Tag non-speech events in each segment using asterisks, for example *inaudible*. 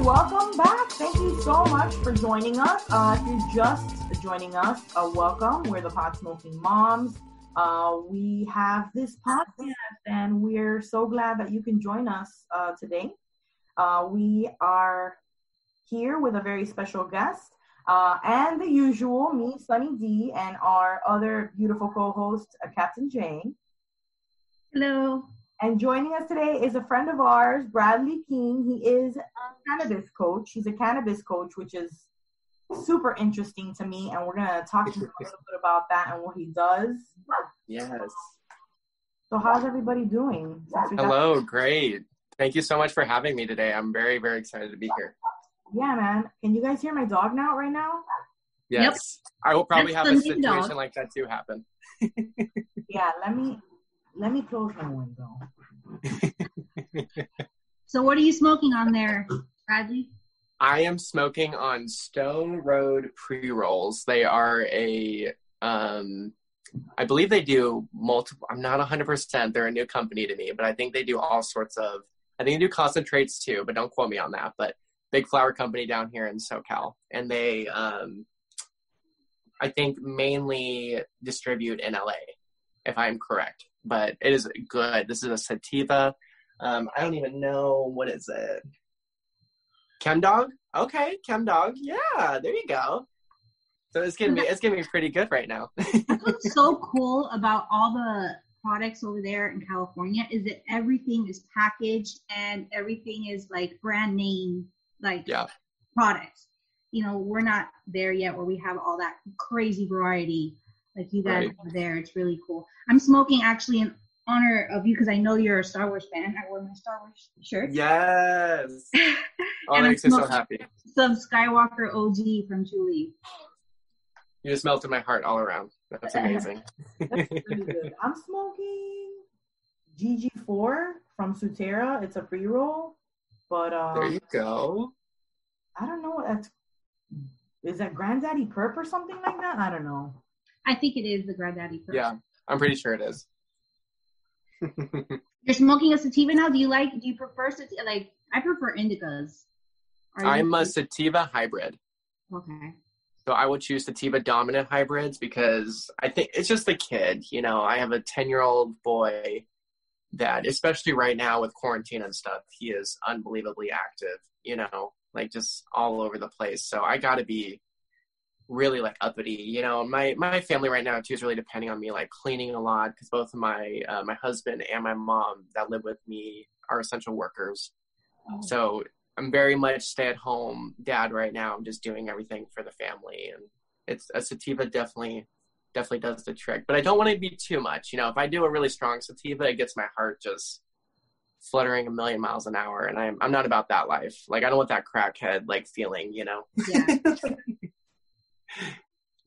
welcome back. Thank you so much for joining us. Uh, if you're just joining us, uh, welcome. We're the Pot Smoking Moms. Uh, we have this podcast, and we're so glad that you can join us uh, today. Uh, we are here with a very special guest, uh, and the usual me, Sunny D, and our other beautiful co-host, uh, Captain Jane. Hello. And joining us today is a friend of ours, Bradley King. He is a cannabis coach. He's a cannabis coach, which is super interesting to me. And we're going to talk to him a little *laughs* bit about that and what he does. Yes. So, how's everybody doing? since got- Hello, great. Thank you so much for having me today. I'm very, very excited to be here. Yeah, man. Can you guys hear my dog now, right now? Yes. I will probably That's have a situation dog. like that too happen. *laughs* Yeah, let me. Let me close my window. So what are you smoking on there, Bradley? I am smoking on Stone Road pre rolls. They are a, um, I believe they do multiple. I'm not 100%. They're a new company to me, but I think they do all sorts of. I think they do concentrates too, but don't quote me on that. But big flower company down here in SoCal, and they, um, I think, mainly distribute in LA, if I'm correct. But it is good. This is a sativa. Um, I don't even know what is it. Chem dog? Okay, chem dog. Yeah, there you go. So it's gonna be it's gonna be pretty good right now. What's *laughs* so cool about all the products over there in California is that everything is packaged and everything is like brand name like Yeah. products. You know, we're not there yet where we have all that crazy variety like you guys Right. over there. It's really cool. I'm smoking actually in honor of you because I know you're a Star Wars fan. I wore my Star Wars shirt. yes. *laughs* Oh, And that I'm makes me so happy. Some Skywalker OG from Julie. You just melted my heart all around. That's *laughs* amazing. That's *laughs* pretty good. I'm smoking GG4 from Sutera. It's a pre roll, but there um, you go. I don't know what that's. Is that Granddaddy Perp or something like that? I don't know. I think it is the Granddaddy. Perp. Yeah, I'm pretty sure it is. *laughs* You're smoking a sativa now. Do you like? Do you prefer sativa? Like I prefer indicas. Are I'm a sativa hybrid. Okay. So I would choose sativa dominant hybrids because I think it's just the kid. You know, I have a 10 year old boy that, especially right now with quarantine and stuff, he is unbelievably active, you know, like just all over the place. So I got to be really like uppity, you know. My my family right now too is really depending on me like cleaning a lot because both my uh, my husband and my mom that live with me are essential workers. So I'm very much stay at home dad right now. I'm just doing everything for the family, and it's a sativa definitely definitely does the trick. But I don't want to be too much. You know, if I do a really strong sativa, it gets my heart just fluttering a million miles an hour, and I'm I'm not about that life. Like I don't want that crackhead like feeling. You know, Yeah. *laughs*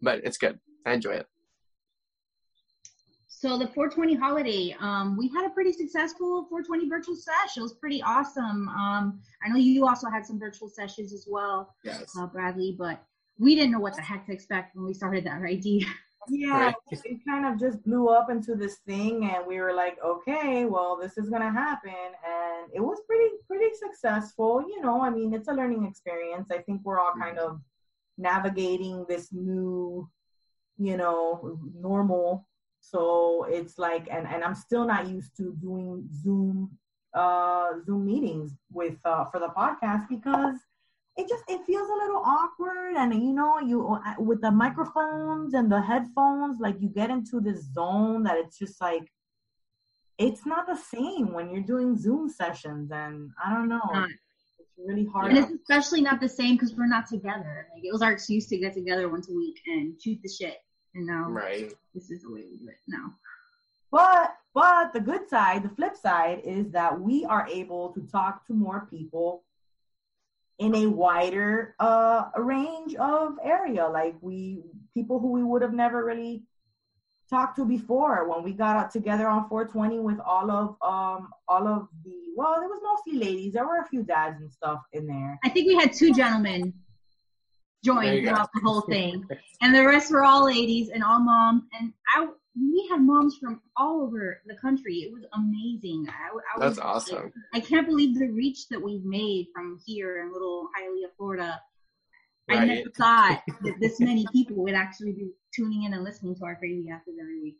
but it's good. I enjoy it. so the 420 holiday, um, we had a pretty successful 420 virtual session. It was pretty awesome. Um, I know you also had some virtual sessions as well, Yes. uh, Bradley, but we didn't know what the heck to expect when we started that idea. Yeah, Right. it kind of just blew up into this thing, and we were like, okay, well, this is gonna happen, and it was pretty pretty successful. You know, I mean, it's a learning experience. I think we're all kind of navigating this new, you know, normal. So it's like, and and I'm still not used to doing Zoom uh Zoom meetings with uh for the podcast because it just it feels a little awkward. And you know you with the microphones and the headphones like you get into this zone that it's just like it's not the same when you're doing zoom sessions. And i don't know really hard And it's especially not the same because we're not together. Like it was our excuse to get together once a week and shoot the shit. And now Right. this is the way we do it now. but but the good side the flip side is that we are able to talk to more people in a wider uh range of area like we people who we would have never really talked to before when we got out together on 420 with all of um all of the well it was mostly ladies there were a few dads and stuff in there I think we had two gentlemen. join throughout the whole thing, and the rest were all ladies and all moms. And I, we had moms from all over the country. It was amazing. I, I That's was, awesome. I can't believe the reach that we've made from here in little Hialeah, Florida. I never thought that this many people would actually be tuning in and listening to our crazy asses every week.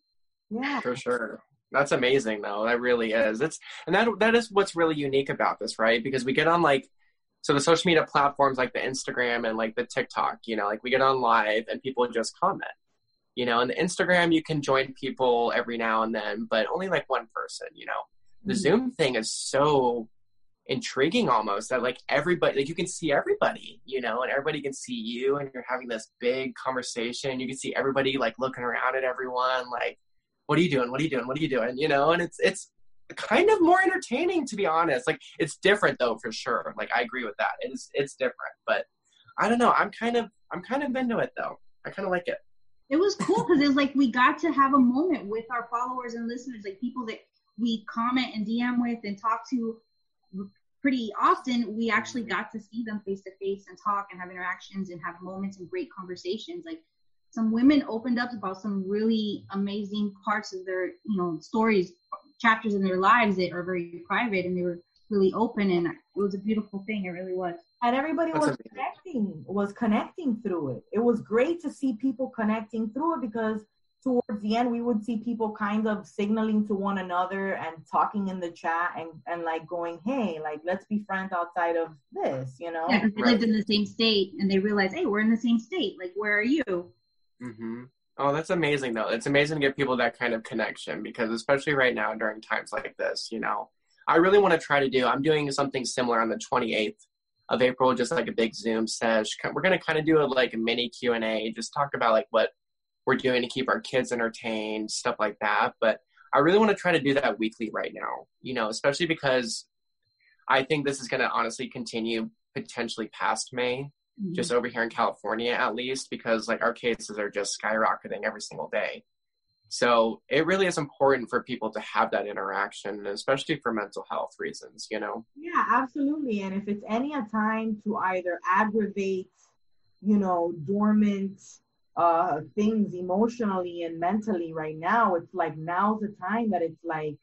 Yeah. For sure. That's amazing though. That really is. It's and that that is what's really unique about this, right? Because we get on like so the social media platforms like the Instagram and like the TikTok, you know, like we get on live and people just comment. You know, and the Instagram you can join people every now and then, but only like one person, you know. The Mhm. Zoom thing is so intriguing almost that like everybody like you can see everybody, you know, and everybody can see you and you're having this big conversation. You can see everybody like looking around at everyone like what are you doing? What are you doing? What are you doing? You know, and it's it's kind of more entertaining to be honest. Like it's different though for sure. Like I agree with that. It is it's different, but I don't know. I'm kind of I'm kind of into it though. I kind of like it. It was cool because it was like we got to have a moment with our followers and listeners, like people that we comment and DM with and talk to pretty often. We actually got to see them face to face and talk and have interactions and have moments and great conversations. Like some women opened up about some really amazing parts of their, you know, stories, chapters in their lives that are very private and they were really open and it was a beautiful thing. It really was. and everybody That's was amazing. connecting was connecting through it it was great to see people connecting through it because towards the end we would see people kind of signaling to one another and talking in the chat and and like going hey like let's be friends outside of this you know Yeah, 'cause they Right. lived in the same state and they realized, hey, we're in the same state. Like, where are you? mm-hmm. Oh, that's amazing though. It's amazing to give people that kind of connection because especially right now during times like this, you know, I really want to try to do. I'm doing something similar on the 28th of April, just like a big Zoom sesh. We're gonna kind of do a like a mini Q and A, just talk about like what we're doing to keep our kids entertained, stuff like that. But I really want to try to do that weekly right now, you know, especially because I think this is gonna honestly continue potentially past May mm-hmm. just over here in California at least because like our cases are just skyrocketing every single day. So it really is important for people to have that interaction, especially for mental health reasons, you know? Yeah, absolutely. And if it's any a time to either aggravate, you know, dormant uh things emotionally and mentally right now, it's like now's the time that it's like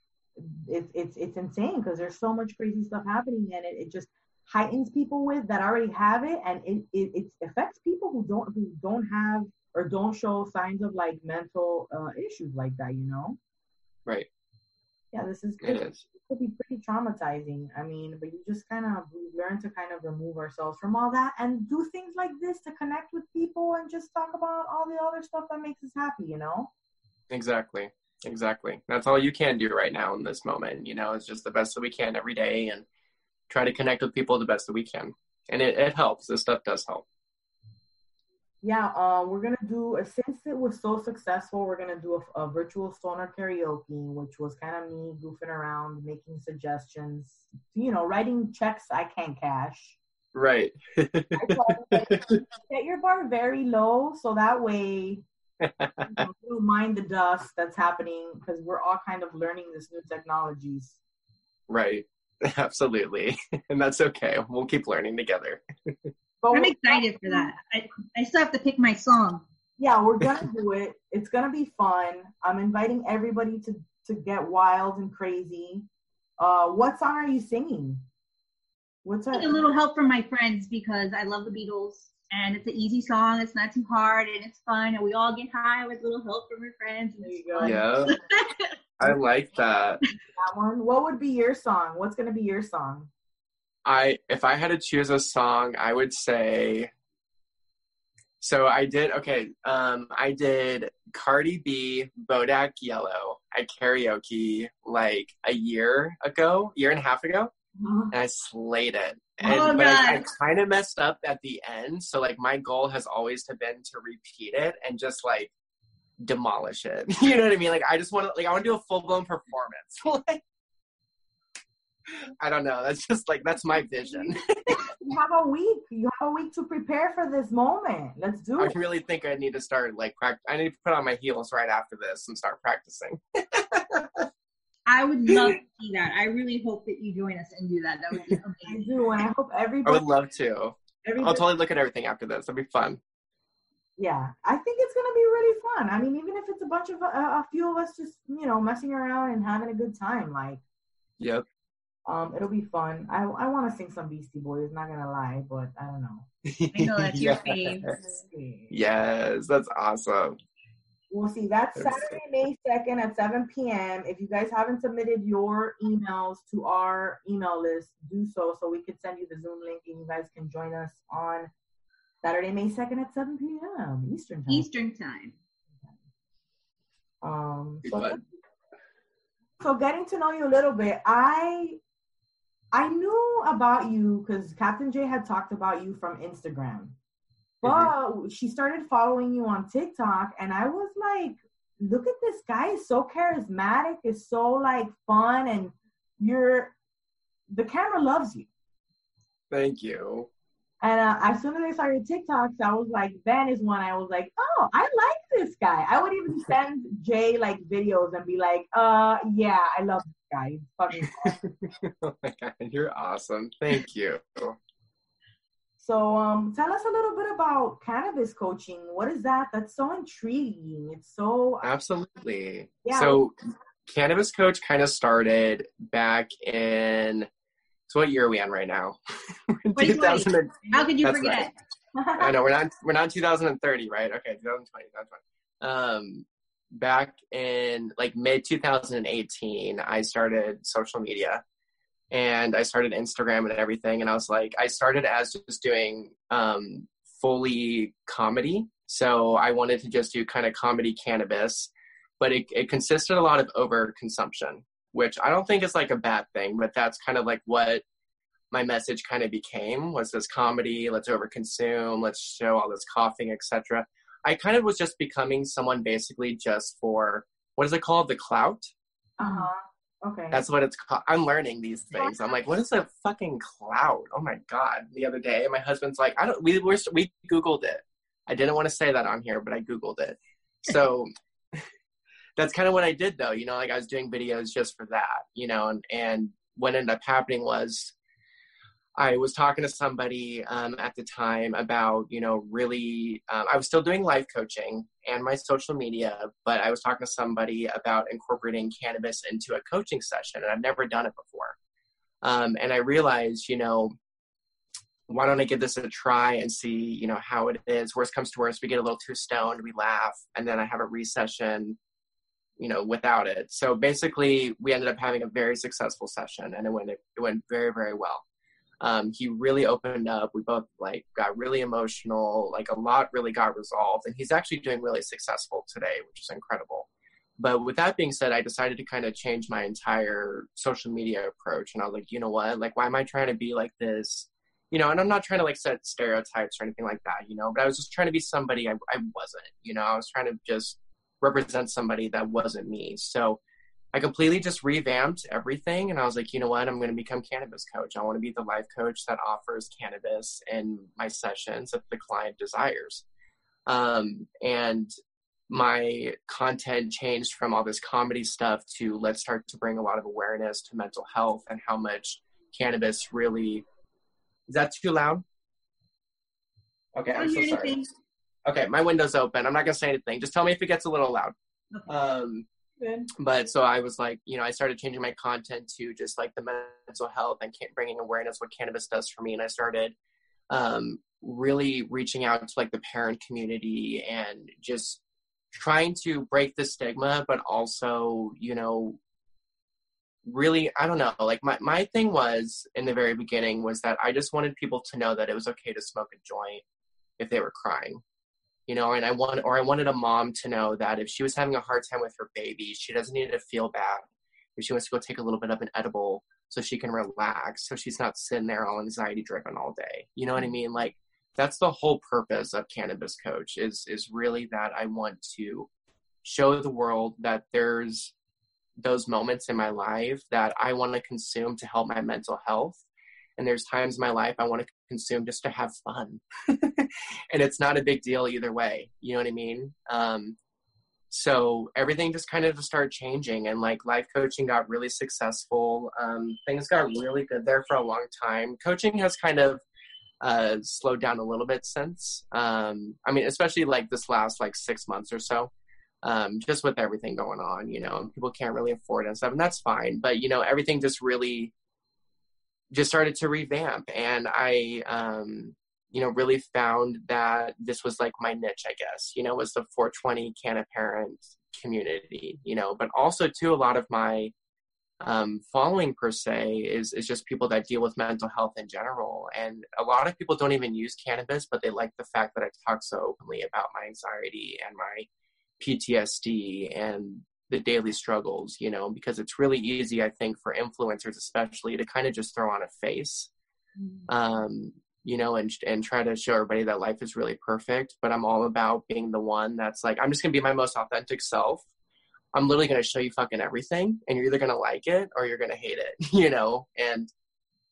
it's it's it's insane because there's so much crazy stuff happening and it, it just heightens people with that already have it and it, it it affects people who don't who don't have or don't show signs of like mental uh, issues like that, you know? Right. Yeah, this is It is. could be pretty traumatizing. I mean, but you just kind of we learn to kind of remove ourselves from all that and do things like this to connect with people and just talk about all the other stuff that makes us happy, you know? Exactly. Exactly. That's all you can do right now in this moment, you know, it's just the best that we can every day and try to connect with people the best that we can. And it, it helps. This stuff does help. Yeah, um, we're gonna do since it was so successful, we're gonna do a, a virtual stoner karaoke, which was kind of me goofing around, making suggestions, you know, writing checks I can't cash. Right. I like, set your bar very low so that way you know, you don't mind the dust that's happening because we're all kind of learning this new technologies. right. *laughs* Absolutely. *laughs* And that's okay. We'll keep learning together. *laughs* But I'm excited for that. I, I still have to pick my song. Yeah, we're gonna do it. It's gonna be fun. I'm inviting everybody to to get wild and crazy. Uh, what song are you singing? What's I need a little help from my friends because I love the Beatles and it's an easy song. It's not too hard and it's fun and we all get high with a little help from our friends. And There you go. Yeah. *laughs* I like that. That one. What would be your song? What's gonna be your song? I if I had to choose a song, I would say so I did okay, um I did Cardi B Bodak Yellow at karaoke like a year ago, year and a half ago, and I slayed it. And Oh, but I, I kind of messed up at the end, so like my goal has always to been to repeat it and just like demolish it. *laughs* You know what I mean? Like I just want to like I want to do a full blown performance. *laughs* like I don't know. That's just like that's my vision. *laughs* You have a week. You have a week to prepare for this moment. Let's do it. I really think I need to start like pract- I need to put on my heels right after this and start practicing. *laughs* I would love to see that. I really hope that you join us and do that. That would be *laughs* I amazing. do, and I hope everybody. I would love to. I'll totally look at everything after this. It'll be fun. Yeah, I think it's gonna be really fun. I mean, even if it's a bunch of uh, a few of us just you know messing around and having a good time, like. Yep. Um, it'll be fun. I I want to sing some Beastie Boys. Not gonna lie, but I don't know. I know that's *laughs* your fave. Yes, that's awesome. We'll see. That's Saturday, May 2nd at 7 p.m. If you guys haven't submitted your emails to our email list, do so so we can send you the Zoom link and you guys can join us on Saturday, May 2nd at 7 p.m. Eastern time. Eastern time. Um, so, so getting to know you a little bit, I I knew about you because Captain J had talked about you from Instagram. But mm-hmm. she started following you on TikTok, and I was like, look at this guy, He's so charismatic, is so like fun, and you're the camera loves you. Thank you. And uh, as soon as I saw your TikToks, I was like, Ben is one. I was like, oh, I like this guy. I would even *laughs* send Jay like videos and be like, uh, yeah, I love guy. He's fucking awesome. *laughs* oh my god, you're awesome. Thank you. So, um, tell us a little bit about cannabis coaching. What is that? That's so intriguing. It's so absolutely. Yeah. So, cannabis coach kind of started back in. So, what year are we on right now? *laughs* 2000. How could you forget? Right. I know we're not we're not 2030, right? Okay, 2020. That's fine. Um, back in like mid 2018, I started social media and I started Instagram and everything. And I was like, I started as just doing um, fully comedy. So I wanted to just do kind of comedy cannabis, but it, it consisted a lot of overconsumption, which I don't think is like a bad thing, but that's kind of like what my message kind of became was this comedy let's overconsume let's show all this coughing etc i kind of was just becoming someone basically just for what is it called the clout uh-huh Okay. That's what it's called. I'm learning these things. I'm like, what is a fucking cloud? Oh my god! The other day, my husband's like, I don't. We were we googled it. I didn't want to say that on here, but I googled it. So *laughs* that's kind of what I did, though. You know, like I was doing videos just for that. You know, and and what ended up happening was I was talking to somebody um, at the time about, you know, really, um, I was still doing life coaching and my social media, but I was talking to somebody about incorporating cannabis into a coaching session, and I've never done it before. Um, and I realized, you know, why don't I give this a try and see, you know, how it is? Worst comes to worst, we get a little too stoned, we laugh, and then I have a recession, you know, without it. So basically, we ended up having a very successful session, and it went it went very very well um, he really opened up. We both like got really emotional. Like a lot really got resolved, and he's actually doing really successful today, which is incredible. But with that being said, I decided to kind of change my entire social media approach, and I was like, you know what? Like, why am I trying to be like this? You know, and I'm not trying to like set stereotypes or anything like that, you know, but I was just trying to be somebody I, I wasn't, you know, I was trying to just represent somebody that wasn't me. So I completely just revamped everything and I was like, you know what, I'm going to become cannabis coach. I want to be the life coach that offers cannabis in my sessions that the client desires. Um, and my content changed from all this comedy stuff to let's start to bring a lot of awareness to mental health and how much cannabis really is that too loud? Okay, I'm so sorry. Okay, my window's open. I'm not gonna say anything. Just tell me if it gets a little loud. Okay. But so I was like, you know, I started changing my content to just like the mental health and bringing awareness what cannabis does for me, and I started um, really reaching out to like the parent community and just trying to break the stigma, but also, you know, really, I don't know, like my, my thing was in the very beginning was that I just wanted people to know that it was okay to smoke a joint if they were crying you know and i want or i wanted a mom to know that if she was having a hard time with her baby she doesn't need to feel bad. If she wants to go take a little bit of an edible so she can relax so she's not sitting there all anxiety driven all day. You know what i mm-hmm. mean? Like that's the whole purpose of cannabis coach is is really that i want to show the world that there's those moments in my life that i want to consume to help my mental health. And there's times in my life I want to consume just to have fun. *laughs* and it's not a big deal either way. You know what I mean? Um, so everything just kind of started changing and like life coaching got really successful. Um, things got really good there for a long time. Coaching has kind of uh, slowed down a little bit since. Um, I mean, especially like this last like six months or so, um, just with everything going on, you know, people can't really afford it and stuff, and that's fine. But you know, everything just really just started to revamp, and I, um, you know, really found that this was like my niche, I guess. You know, was the 420 Canna Parent community, you know, but also too a lot of my um, following per se is is just people that deal with mental health in general. And a lot of people don't even use cannabis, but they like the fact that I talk so openly about my anxiety and my PTSD and the daily struggles, you know, because it's really easy, I think, for influencers especially to kind of just throw on a face. Mm-hmm. Um, you know, and and try to show everybody that life is really perfect. But I'm all about being the one that's like, I'm just gonna be my most authentic self I'm literally going to show you fucking everything and you're either going to like it or you're going to hate it, *laughs* you know? And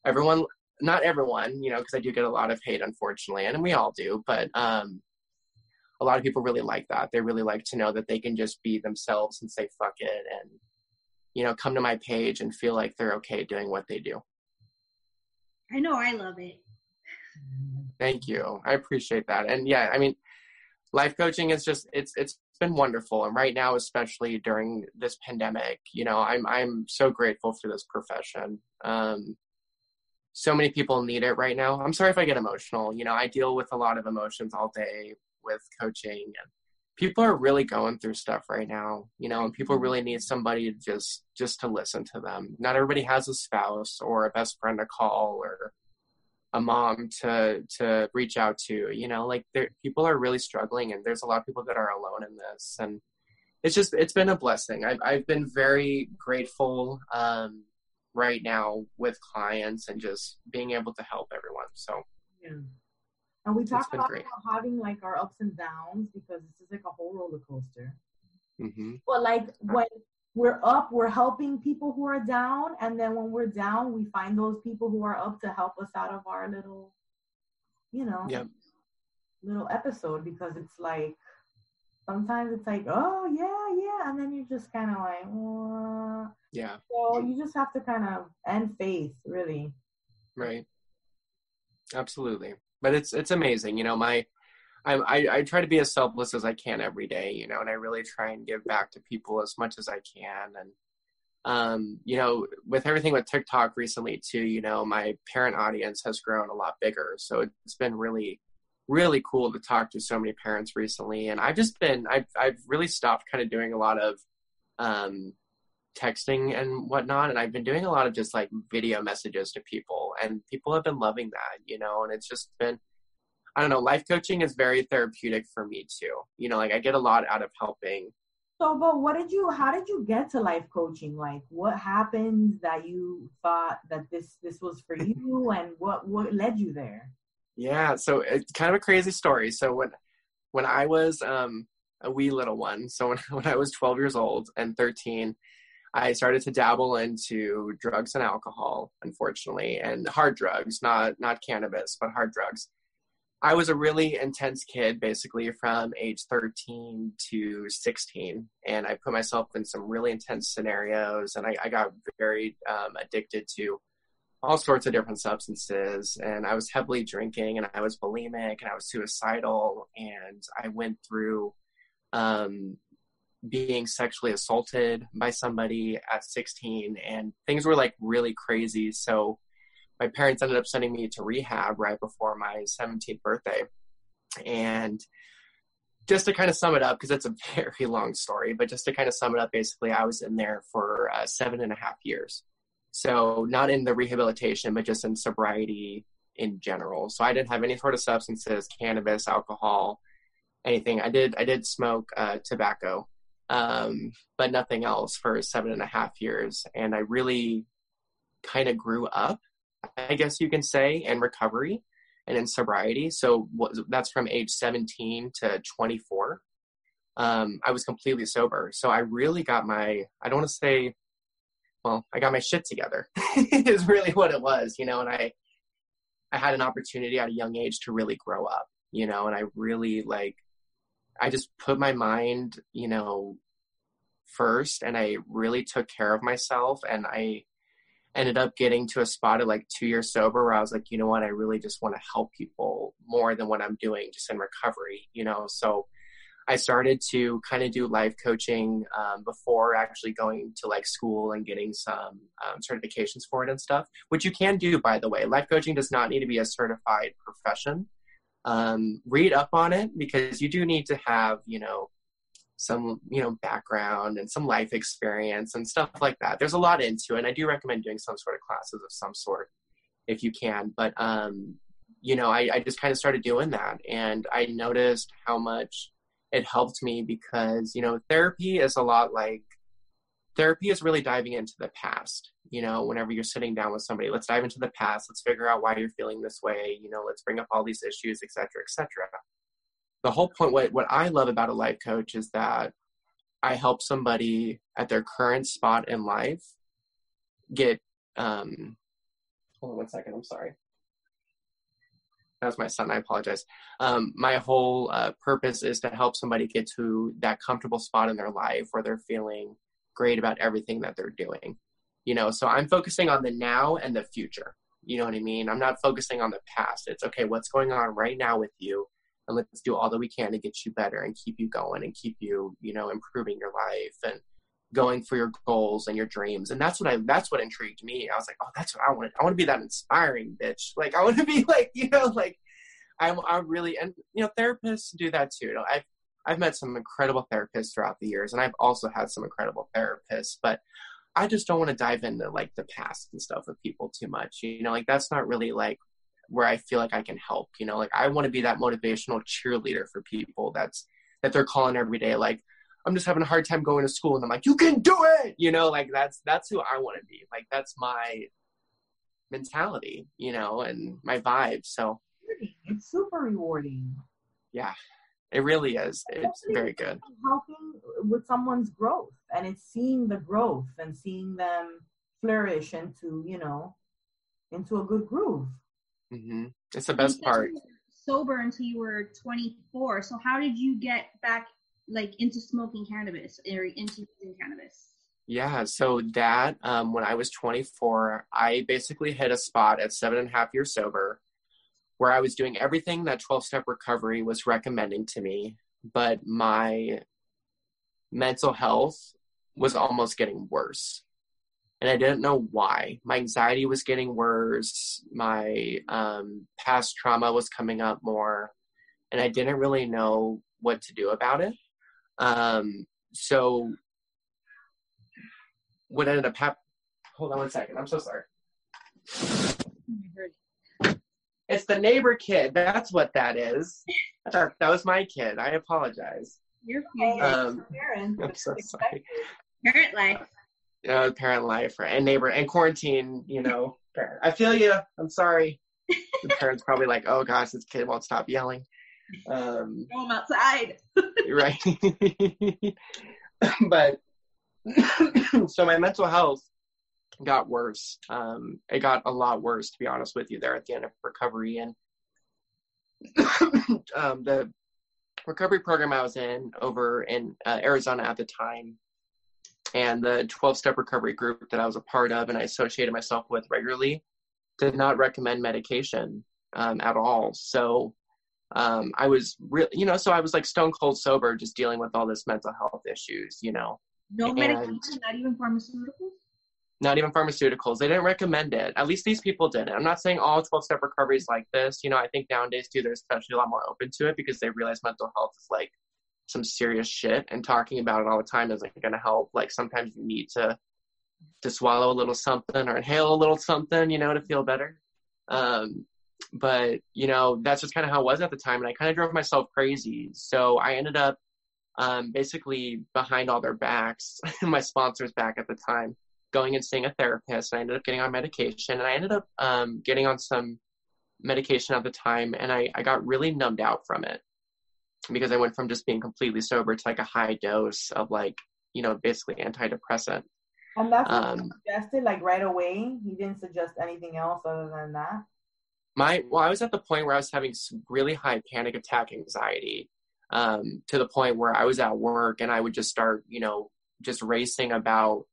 everyone, not everyone, you know, because I do get a lot of hate, unfortunately, and we all do, but um, a lot of people really like that. They really like to know that they can just be themselves and say fuck it and, you know, come to my page and feel like they're okay doing what they do. I know I love it. Thank you. I appreciate that. And yeah, I mean, life coaching is just it's it's been wonderful and right now especially during this pandemic you know i'm i'm so grateful for this profession um so many people need it right now i'm sorry if i get emotional you know i deal with a lot of emotions all day with coaching and people are really going through stuff right now you know and people really need somebody to just just to listen to them. Not everybody has a spouse or a best friend to call or a mom to to reach out to you know like there people are really struggling and there's a lot of people that are alone in this and it's just it's been a blessing. I've, I've been very grateful um, right now with clients and just being able to help everyone so yeah and we talk about having like our ups and downs because this is like a whole roller coaster mm-hmm. but like when we're up, we're helping people who are down, and then when we're down, we find those people who are up to help us out of our little, you know, yep. little episode because it's like sometimes it's like, oh yeah, yeah, and then you're just kind of like, uh. yeah. So you just have to kind of end faith, really. Right. Absolutely, but it's it's amazing. You know, my I, I, I try to be as selfless as I can every day, you know, and I really try and give back to people as much as I can. And, um, you know, with everything with TikTok recently too, you know, my parent audience has grown a lot bigger. So it's been really, really cool to talk to so many parents recently. And I've just been, I've, I've really stopped kind of doing a lot of, um, texting and whatnot. And I've been doing a lot of just like video messages to people and people have been loving that, you know, and it's just been, I don't know, life coaching is very therapeutic for me too. You know, like I get a lot out of helping. So, but what did you, how did you get to life coaching? Like what happened that you thought that this, this was for you *laughs* and what, what led you there? Yeah. So it's kind of a crazy story. So when, when I was, um, a wee little one, so when, *laughs* when I was 12 years old and 13, I started to dabble into drugs and alcohol, unfortunately, and hard drugs, not not cannabis, but hard drugs. I was a really intense kid, basically from age 13 to 16, and I put myself in some really intense scenarios, and I, I got very um, addicted to all sorts of different substances, and I was heavily drinking, and I was bulimic, and I was suicidal, and I went through um, being sexually assaulted by somebody at 16, and things were like really crazy. So my parents ended up sending me to rehab right before my 17th birthday. And just to kind of sum it up, because it's a *laughs* very long story, but just to kind of sum it up, basically, I was in there for uh, seven and a half years. So, not in the rehabilitation, but just in sobriety in general. So, I didn't have any sort of substances, cannabis, alcohol, anything. I did, I did smoke uh, tobacco, um, but nothing else for seven and a half years. And I really kind of grew up I guess you can say, in recovery and in sobriety. So that's from age 17 to 24. Um, I was completely sober. So I really got my, I don't want to say, well, I got my shit together *laughs* is really what it was, you know, and I, I had an opportunity at a young age to really grow up, you know, and I really like, I just put my mind, you know, first and I really took care of myself and I, ended up getting to a spot of like two years sober where I was like, you know what, I really just want to help people more than what I'm doing just in recovery, you know? So I started to kind of do life coaching um, before actually going to like school and getting some um, certifications for it and stuff, which you can do, by the way. Life coaching does not need to be a certified profession. Um, read up on it because you do need to have, you know, some you know background and some life experience and stuff like that. There's a lot into it and i do recommend doing some sort of classes of some sort if you can. But um you know i, I just kind of started doing that and i noticed how much it helped me because you know therapy is a lot like therapy is really diving into the past you know whenever you're sitting down with somebody let's dive into the past let's figure out why you're feeling this way you know let's bring up all these issues etc etc the whole point what, what i love about a life coach is that i help somebody at their current spot in life get um hold on one second i'm sorry. That was my son i apologize. Um, my whole uh, purpose is to help somebody get to that comfortable spot in their life where they're feeling great about everything that they're doing you know? So i'm focusing on the now and the future you know what i mean? I'm not focusing on the past. It's okay what's going on right now with you? And let's do all that we can to get you better and keep you going and keep you you know improving your life and going for your goals and your dreams. And that's what i that's what intrigued me. I was like oh that's what i want. I want to be that inspiring bitch. *laughs* Like i want to be like you know like i'm i really and you know therapists do that too. You know i've i've met some incredible therapists throughout the years and i've also had some incredible therapists but i just don't want to dive into like the past and stuff with people too much you know like that's not really like where I feel like I can help. You know, like I want to be that motivational cheerleader for people that's that they're calling every day. Like I'm just having a hard time going to school, and I'm like, you can do it. You know, like that's that's who I want to be. Like that's my mentality. You know, and my vibe. So it's super rewarding. Yeah, it really is. It's very good. Helping with someone's growth, and it's seeing the growth and seeing them flourish into you know into a good groove. Mm-hmm. It's the best part. sober until you were 24. So how did you get back like into smoking cannabis or into using cannabis? Yeah, so that um, when I was 24, I basically hit a spot at seven and a half years sober where I was doing everything that 12 step recovery was recommending to me, but my mental health was almost getting worse and I didn't know why. My anxiety was getting worse. My um, past trauma was coming up more, and I didn't really know what to do about it. Um, so, what ended up happening? Hold on one second. I'm so sorry. It's the neighbor kid. That's what that is. That was my kid. I apologize. You're um, parent. I'm so sorry. *laughs* Parent life you know, parent life and neighbor and quarantine, you know, parent. I feel you. I'm sorry. the parents probably like, oh gosh, this kid won't stop yelling. Um, Go him outside. *laughs* right. *laughs* but *coughs* so my mental health got worse. Um, it got a lot worse, to be honest with you, there at the end of recovery. And *coughs* um, the recovery program I was in over in uh, Arizona at the time and the 12 step recovery group that I was a part of and I associated myself with regularly did not recommend medication um, at all. So um, I was really, you know, so I was like stone cold sober, just dealing with all this mental health issues, you know. No medication, not even pharmaceuticals? Not even pharmaceuticals. They didn't recommend it. At least these people didn't. I'm not saying all 12 step recoveries like this. You know, I think nowadays too, they're especially a lot more open to it because they realize mental health is like some serious shit and talking about it all the time isn't going to help like sometimes you need to to swallow a little something or inhale a little something you know to feel better um, but you know that's just kind of how it was at the time and i kind of drove myself crazy so i ended up um, basically behind all their backs *laughs* my sponsors back at the time going and seeing a therapist and i ended up getting on medication and i ended up um, getting on some medication at the time and I, I got really numbed out from it because I went from just being completely sober to like a high dose of like, you know, basically antidepressant. And that's what um, suggested, like right away. He didn't suggest anything else other than that. My well, I was at the point where I was having really high panic attack anxiety, um, to the point where I was at work and I would just start, you know, just racing about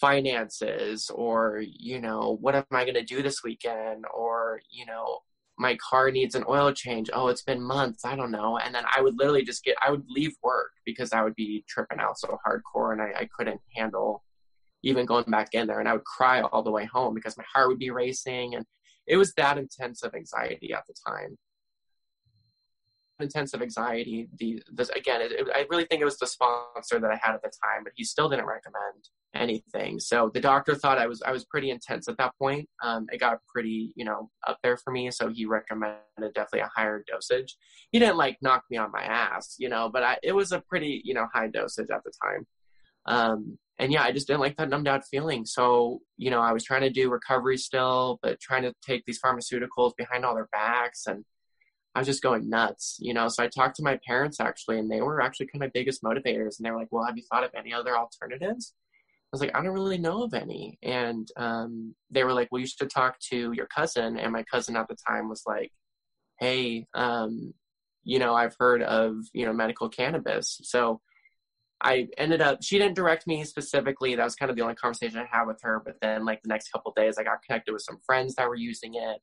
finances or you know what am i going to do this weekend? Or you know my car needs an oil change. Oh it's been months. I don't know. And then i would literally just get i would leave work because i would be tripping out so hardcore and i, I couldn't handle even going back in there. And i would cry all the way home because my heart would be racing. And it was that intense of anxiety at the time intensive anxiety. The this again, it, it, I really think it was the sponsor that I had at the time, but he still didn't recommend anything. So the doctor thought I was I was pretty intense at that point. Um, it got pretty you know up there for me, so he recommended definitely a higher dosage. He didn't like knock me on my ass, you know, but I, it was a pretty you know high dosage at the time. Um, and yeah, I just didn't like that numbed out feeling. So, you know, I was trying to do recovery still, but trying to take these pharmaceuticals behind all their backs and I was just going nuts, you know. So I talked to my parents actually, and they were actually kind of my biggest motivators. And they were like, "Well, have you thought of any other alternatives?" I was like, "I don't really know of any." And um, they were like, "Well, you should talk to your cousin." And my cousin at the time was like, "Hey, um, you know, I've heard of you know medical cannabis." So I ended up. She didn't direct me specifically. That was kind of the only conversation I had with her. But then, like the next couple days, I got connected with some friends that were using it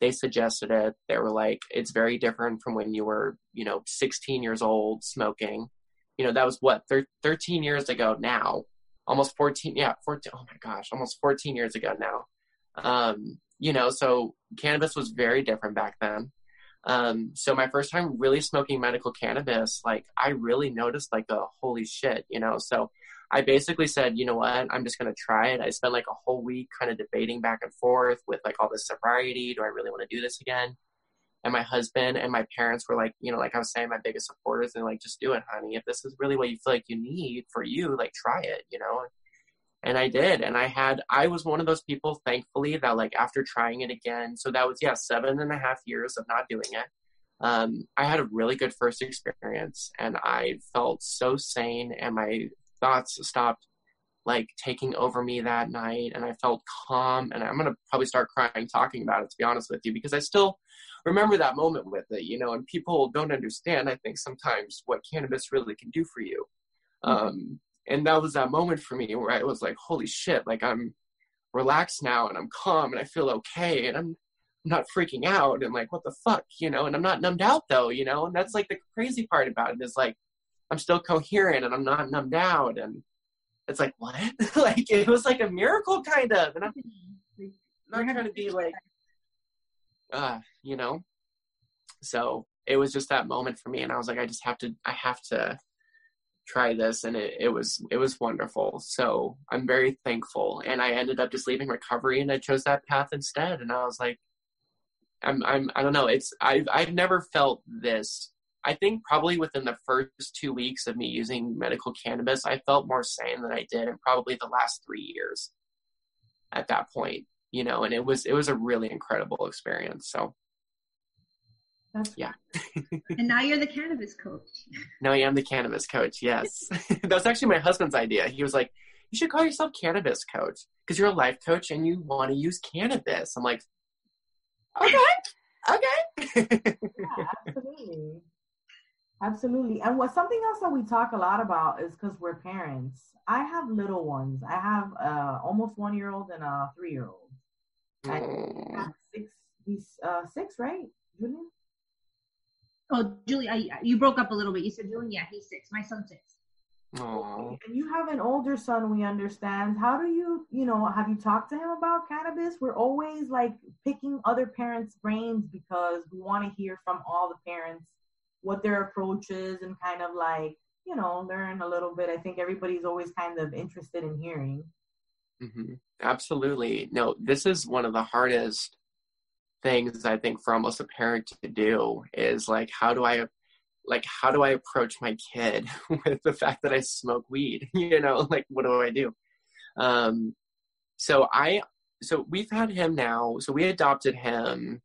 they suggested it. They were like, it's very different from when you were, you know, 16 years old smoking. You know, that was what, thir- 13 years ago now. Almost 14, yeah, 14, oh my gosh, almost 14 years ago now. Um, you know, so cannabis was very different back then. Um, so my first time really smoking medical cannabis, like I really noticed like a holy shit, you know. So I basically said, you know what, I'm just going to try it. I spent like a whole week kind of debating back and forth with like all this sobriety. Do I really want to do this again? And my husband and my parents were like, you know, like I was saying, my biggest supporters. And like, just do it, honey. If this is really what you feel like you need for you, like try it, you know? And I did. And I had, I was one of those people, thankfully, that like after trying it again, so that was, yeah, seven and a half years of not doing it. Um, I had a really good first experience and I felt so sane and my thoughts stopped like taking over me that night and I felt calm and I'm going to probably start crying talking about it to be honest with you because I still remember that moment with it you know and people don't understand I think sometimes what cannabis really can do for you mm-hmm. um, and that was that moment for me where I was like holy shit like I'm relaxed now and I'm calm and I feel okay and I'm not freaking out and like what the fuck you know and I'm not numbed out though you know and that's like the crazy part about it is like I'm still coherent and I'm not numbed out. And it's like, what? *laughs* like, it was like a miracle, kind of. And I'm not trying to be like, uh, you know? So it was just that moment for me. And I was like, I just have to, I have to try this. And it, it was, it was wonderful. So I'm very thankful. And I ended up just leaving recovery and I chose that path instead. And I was like, I'm, I'm, I don't know. It's, I've, I've never felt this I think probably within the first two weeks of me using medical cannabis, I felt more sane than I did in probably the last three years at that point, you know, and it was, it was a really incredible experience. So That's yeah. *laughs* and now you're the cannabis coach. now I am the cannabis coach. Yes. *laughs* That's actually my husband's idea. He was like, you should call yourself cannabis coach because you're a life coach and you want to use cannabis. I'm like, okay, okay. *laughs* yeah, absolutely. Absolutely. And what something else that we talk a lot about is because we're parents. I have little ones. I have uh almost one year old and a three year old. Mm. six. He's uh six, right, Julian? Oh, Julie, I, you broke up a little bit. You said Julian. Yeah, he's six. My son's six. Aww. And you have an older son, we understand. How do you, you know, have you talked to him about cannabis? We're always like picking other parents' brains because we want to hear from all the parents what their approach is and kind of like you know learn a little bit. I think everybody's always kind of interested in hearing. Mm-hmm. absolutely. No this is one of the hardest things i think for almost a parent to do is like how do i like how do i approach my kid *laughs* with the fact that i smoke weed? *laughs* You know like what do i do? Um so i so we've had him now so we adopted him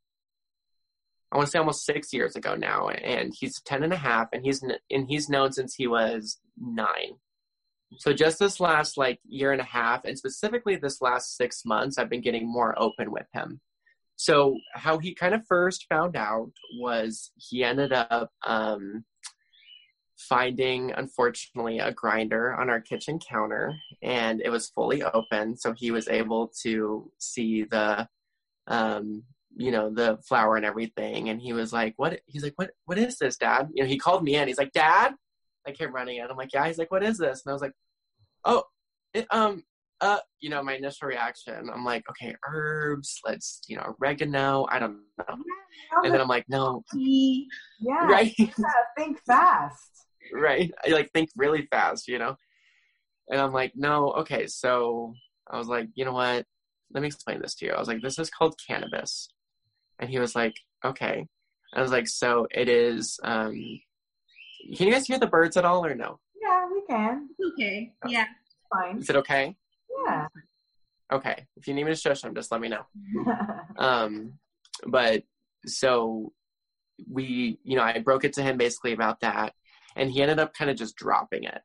I want to say almost six years ago now, and he's 10 and a half, and he's and he's known since he was nine. So just this last like year and a half, and specifically this last six months, I've been getting more open with him. So how he kind of first found out was he ended up um, finding, unfortunately, a grinder on our kitchen counter, and it was fully open, so he was able to see the, um, you know, the flower and everything. And he was like, "What?" He's like, "What? What is this, Dad?" You know, he called me in. He's like, "Dad," I came running in. I'm like, "Yeah." He's like, "What is this?" And I was like, "Oh, it, um, uh, you know, my initial reaction, I'm like, okay, herbs, let's, you know, oregano, I don't know. And then I'm like, no. Yeah. *laughs* Right. Yeah, think fast. right. I like think really fast, you know? And I'm like, no, okay. So I was like, you know what? Let me explain this to you. I was like, this is called cannabis. And he was like, okay. I was like, so it is, um, can you guys hear the birds at all or no? Yeah, we can. Okay. Yeah. Fine. Is it okay? Yeah. Okay. If you need me to shush them, just let me know. *laughs* um but so we you know i broke it to him basically about that and he ended up kind of just dropping it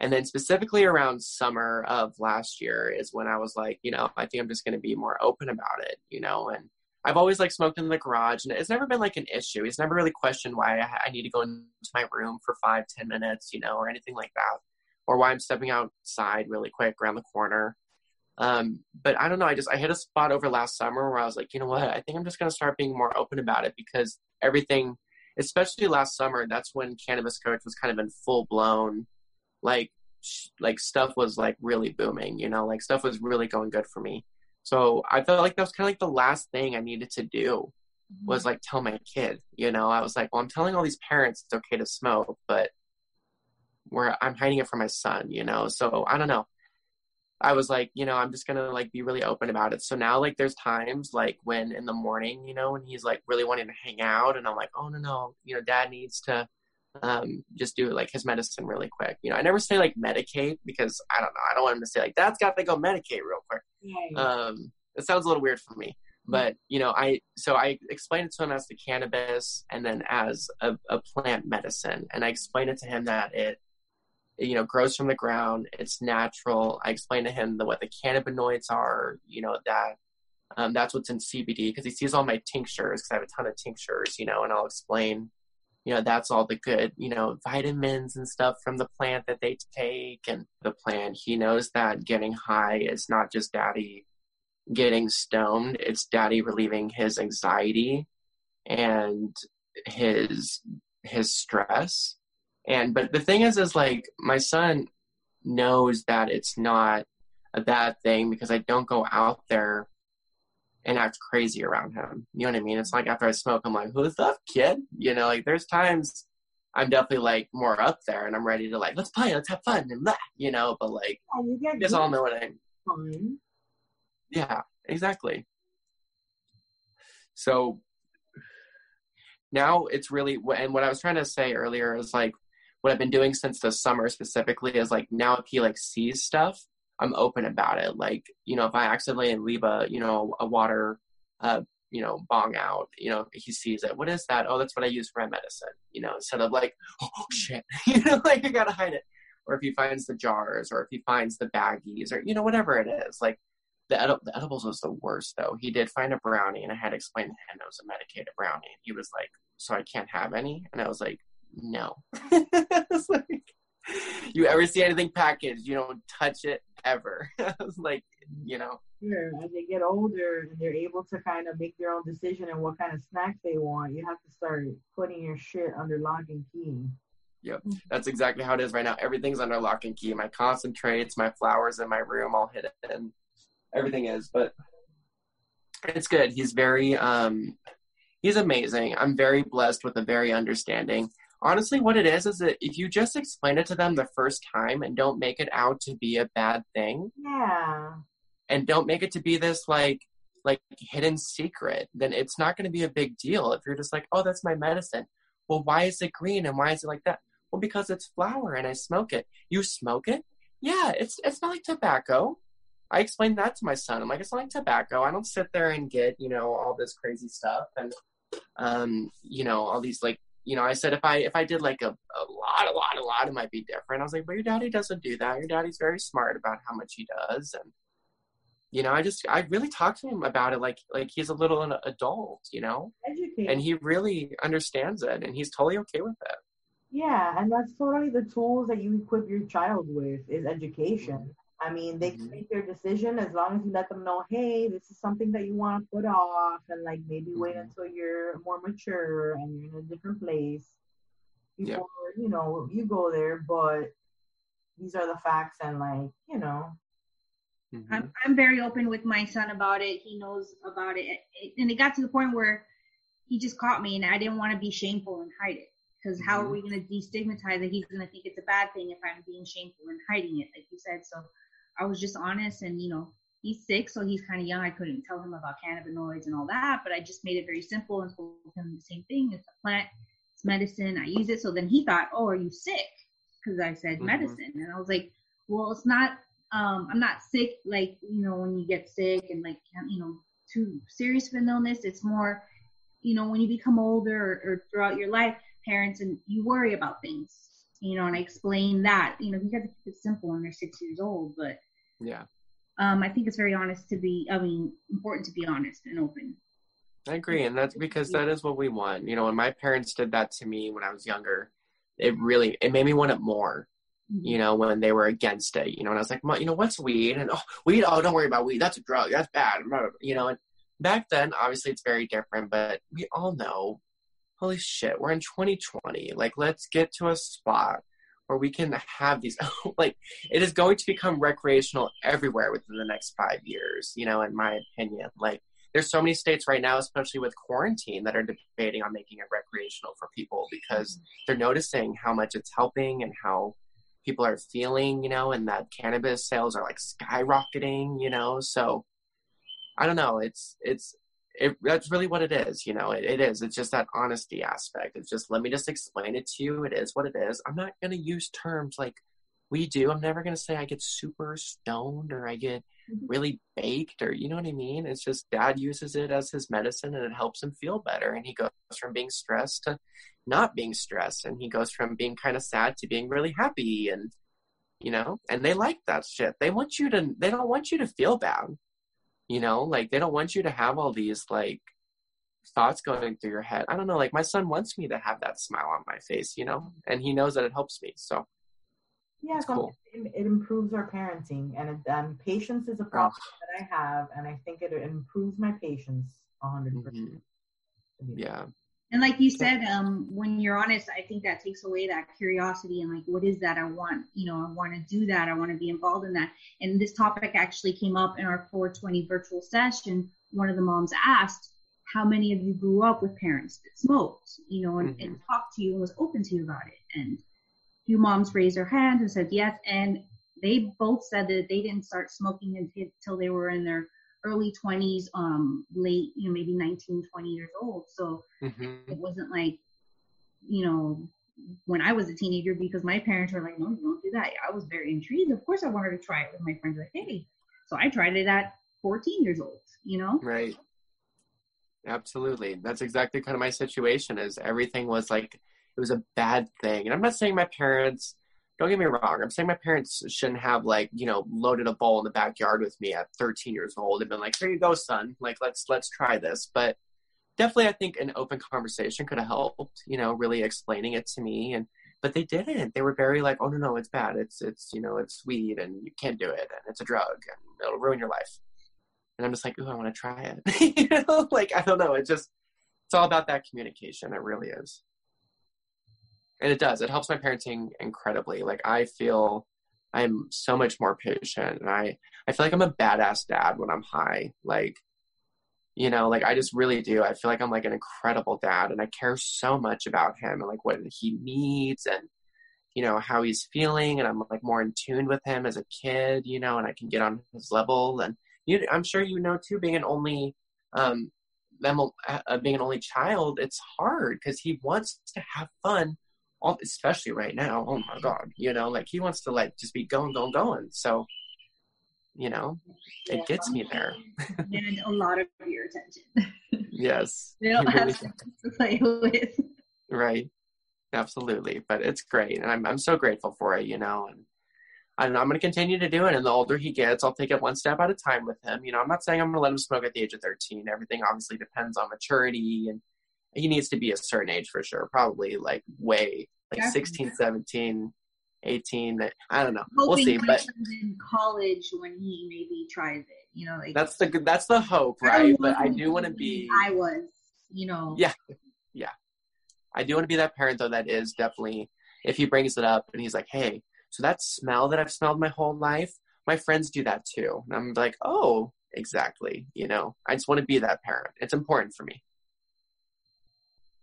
and then specifically around summer of last year is when i was like you know i think i'm just going to be more open about it you know and i've always like smoked in the garage and it's never been like an issue he's never really questioned why i, I need to go into my room for five ten minutes you know or anything like that or why i'm stepping outside really quick around the corner um, but I don't know. I just I hit a spot over last summer where I was like, you know what? I think I'm just gonna start being more open about it because everything, especially last summer, that's when Cannabis Coach was kind of in full blown, like sh- like stuff was like really booming. You know, like stuff was really going good for me. So I felt like that was kind of like the last thing I needed to do was like tell my kid. You know, I was like, well, I'm telling all these parents it's okay to smoke, but where I'm hiding it from my son. You know, so I don't know. I was like, you know, I'm just gonna like be really open about it. So now like there's times like when in the morning, you know, when he's like really wanting to hang out and I'm like, oh no no, you know, dad needs to um just do like his medicine really quick. You know, I never say like medicate because I don't know, I don't want him to say like dad's got to go medicate real quick. Um it sounds a little weird for me. But you know, I so I explained it to him as the cannabis and then as a, a plant medicine. And I explained it to him that it you know grows from the ground it's natural i explained to him the, what the cannabinoids are you know that um, that's what's in cbd because he sees all my tinctures because i have a ton of tinctures you know and i'll explain you know that's all the good you know vitamins and stuff from the plant that they take and the plant. He knows that getting high is not just daddy getting stoned it's daddy relieving his anxiety and his his stress. And but the thing is is like my son knows that it's not a bad thing because i don't go out there and act crazy around him. You know what i mean? It's like after i smoke i'm like who's up kid? You know like there's times i'm definitely like more up there and i'm ready to like let's play let's have fun and blah, you know but like Yeah, you guys all know what i fun. yeah exactly. So now it's really and what i was trying to say earlier is like what i've been doing since the summer specifically is like now if he like sees stuff i'm open about it like you know if i accidentally leave a you know a water uh you know bong out you know he sees it what is that oh that's what i use for my medicine you know instead of like *laughs* oh shit *laughs* you know like i gotta hide it or if he finds the jars or if he finds the baggies or you know whatever it is like the, edi- the edibles was the worst though. He did find a brownie, and I had to explain to him it was a medicated brownie. He was like, "So I can't have any?" And I was like, "No." *laughs* Was like, *laughs* "You ever see anything packaged? You don't touch it ever." *laughs* Like, you know, Sure. As they get older and they're able to kind of make their own decision and what kind of snacks they want, you have to start putting your shit under lock and key. Yep, that's exactly how it is right now. Everything's under lock and key. My concentrates, my flowers in my room, all hidden. Everything is, but it's good. He's very, um, he's amazing. I'm very blessed with a very understanding. Honestly, what it is is that if you just explain it to them the first time and don't make it out to be a bad thing, Yeah. and don't make it to be this like like hidden secret, then it's not going to be a big deal. If you're just like, oh, that's my medicine. Well, why is it green and why is it like that? Well, because it's flower and I smoke it. You smoke it? Yeah, it's it's not like tobacco. I explained that to my son. I'm like, it's not like tobacco. I don't sit there and get you know all this crazy stuff and um you know all these like you know I said if I if I did like a, a lot a lot a lot it might be different. I was like, but your daddy doesn't do that. Your daddy's very smart about how much he does and you know, I just I really talked to him about it like like he's a little an adult, you know, Educate. and he really understands it, and he's totally okay with it. yeah, and that's totally the tools that you equip your child with is education. I I mean, they Mhm. can make their decision as long as you let them know, hey, this is something that you want to put off, and like maybe wait Mhm. until you're more mature and you're in a different place Yeah. before you know you go there. But these are the facts, and like you know, Mhm. I'm I'm very open with my son about it. He knows about it, and it got to the point where he just caught me, and I didn't want to be shameful and hide it. Because how are Mhm. we going to destigmatize it? He's going to think it's a bad thing if I'm being shameful and hiding it, like you said. So I was just honest, and you know, he's sick, so he's kind of young. I couldn't tell him about cannabinoids and all that, but I just made it very simple and told him the same thing. It's a plant, it's medicine. I use it. So then he thought, oh, are you sick? Because I said Mhm. medicine, and I was like, well, it's not um I'm not sick like you know when you get sick and like you know too serious of an illness. It's more you know when you become older or, or throughout your life, parents and you worry about things. You know, and I explained that. You know, you got to keep it simple when they're six years old, but Yeah. um I think it's very honest to be. I mean, important to be honest and open. I agree, and that's because that is what we want. You know, when my parents did that to me when I was younger, it really it made me want it more. You know, when they were against it, you know, and I was like, "Mom, you know, what's weed?" And oh, weed, oh, don't worry about weed. That's a drug. That's bad. You know, and back then, obviously, it's very different, but we all know, holy shit, we're in 2020. Like, let's get to a spot where we can have these. *laughs* like, it is going to become recreational everywhere within the next five years. You know, in my opinion, like there's so many states right now, especially with quarantine, that are debating on making it recreational for people because they're noticing how much it's helping and how people are feeling, you know, and that cannabis sales are like skyrocketing, you know. So I don't know. It's it's it, that's really what it is, you know. It, it is. It's just that honesty aspect. It's just let me just explain it to you. It is what it is. I'm not gonna use terms like we do. I'm never gonna say I get super stoned or I get mm-hmm. really baked or you know what I mean. It's just dad uses it as his medicine and it helps him feel better. And he goes from being stressed to not being stressed, and he goes from being kind of sad to being really happy and you know and they like that shit they want you to they don't want you to feel bad you know like they don't want you to have all these like thoughts going through your head i don't know like my son wants me to have that smile on my face you know and he knows that it helps me so yeah, cool. it, improves our parenting, and it, um, patience is a problem that I have, and I think it improves my patience a hundred mhm. percent. yeah And like you said, um, when you're honest, I think that takes away that curiosity and like, what is that? I want, you know, I want to do that. I want to be involved in that. And this topic actually came up in our 420 virtual session. One of the moms asked, how many of you grew up with parents that smoked, you know, and, and talked to you and was open to you about it? And a few moms raised their hands and said yes. And they both said that they didn't start smoking until they were in their early 20s, um, late, you know, maybe 19, 20 years old. So hmm it wasn't like, you know, when I was a teenager because my parents were like, no, you don't do that. I was very intrigued. Of course, I wanted to try it with my friends. Like, hey, so I tried it at 14 years old. You know, right absolutely that's exactly kind of my situation is everything was like it was a bad thing and i'm not saying my parents don't get me wrong i'm saying my parents shouldn't have like you know loaded a bowl in the backyard with me at 13 years old and been like here you go son. Like let's let's try this. But definitely i think an open conversation could have helped you know really explaining it to me and but they didn't. They were very like oh no no it's bad. It's it's you know it's weed and you can't do it and it's a drug and it'll ruin your life. And i'm just like oh i want to try it. *laughs* You know like i don't know. It just it's all about that communication. It really is and it does. It helps my parenting incredibly. Like i feel i'm so much more patient and i i feel like i'm a badass dad when i'm high. Like you know like i just really do. I feel like i'm like an incredible dad and i care so much about him and like what he needs and you know how he's feeling and i'm like more in tune with him as a kid you know and i can get on his level. And you i'm sure you know too being an only um uh, being an only child it's hard because he wants to have fun all, especially right now oh my god you know like he wants to like just be going going going so you know it gets me there *laughs* and a lot of your attention. yes *laughs* They don't really have to play with. right absolutely but it's great and i'm, I'm so grateful for it you know and and I'm going to continue to do it. And the older he gets, I'll take it one step at a time with him. You know, I'm not saying I'm going to let him smoke at the age of 13. Everything obviously depends on maturity, and he needs to be a certain age for sure. Probably like way like Definitely. 16, 17. 18. I don't know. We'll see. But in college when he maybe tries it, you know, like that's the that's the hope, right? But I do want to be. I was, you know. Yeah, yeah. I do want to be that parent though. That is definitely if he brings it up and he's like, "Hey, so that smell that I've smelled my whole life, my friends do that too," and I'm like, "Oh, exactly." You know, I just want to be that parent. It's important for me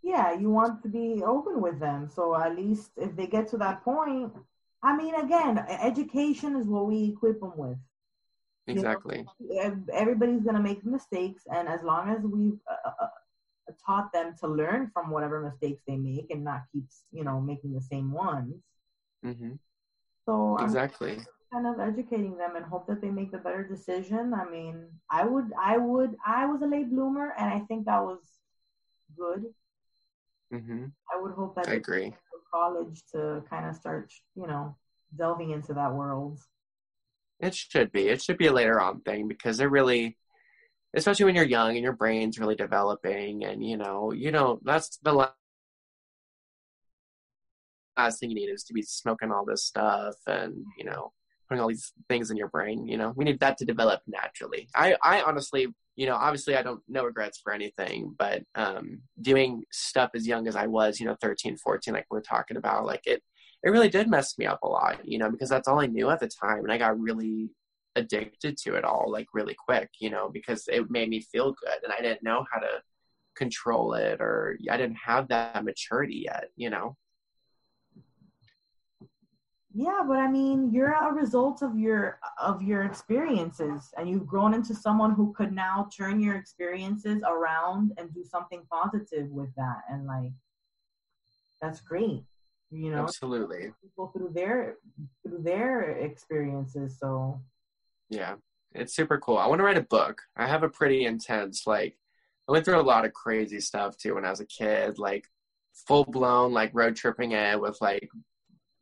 yeah, you want to be open with them. So at least if they get to that point, I mean, again, education is what we equip them with. Exactly. You know, everybody's gonna make mistakes, and as long as we've uh, uh, uh, taught them to learn from whatever mistakes they make and not keep, you know, making the same ones. Mm-hmm. So exactly. I'm kind of educating them and hope that they make the better decision. I mean, I would, I would, I was a late bloomer, and I think that was good Mm-hmm. I would hope that I agree. College to kind of start, you know, delving into that world. It should be. It should be a later on thing because it really, especially when you're young and your brain's really developing, and you know, you know, that's the last thing you need is to be smoking all this stuff and you know putting all these things in your brain. You know, we need that to develop naturally. I, I honestly you know, obviously I don't no regrets for anything, but um, doing stuff as young as I was, you know, 13, 14, like we're talking about, like it, it really did mess me up a lot, you know, because that's all I knew at the time. And I got really addicted to it all, like really quick, you know, because it made me feel good and I didn't know how to control it or I didn't have that maturity yet, you know? Yeah but i mean you're a result of your of your experiences and you've grown into someone who could now turn your experiences around and do something positive with that and like that's great you know? Absolutely. People through their through their experiences so. Yeah it's super cool. I want to write a book. I have a pretty intense like i went through a lot of crazy stuff too when i was a kid like full blown like road tripping it with like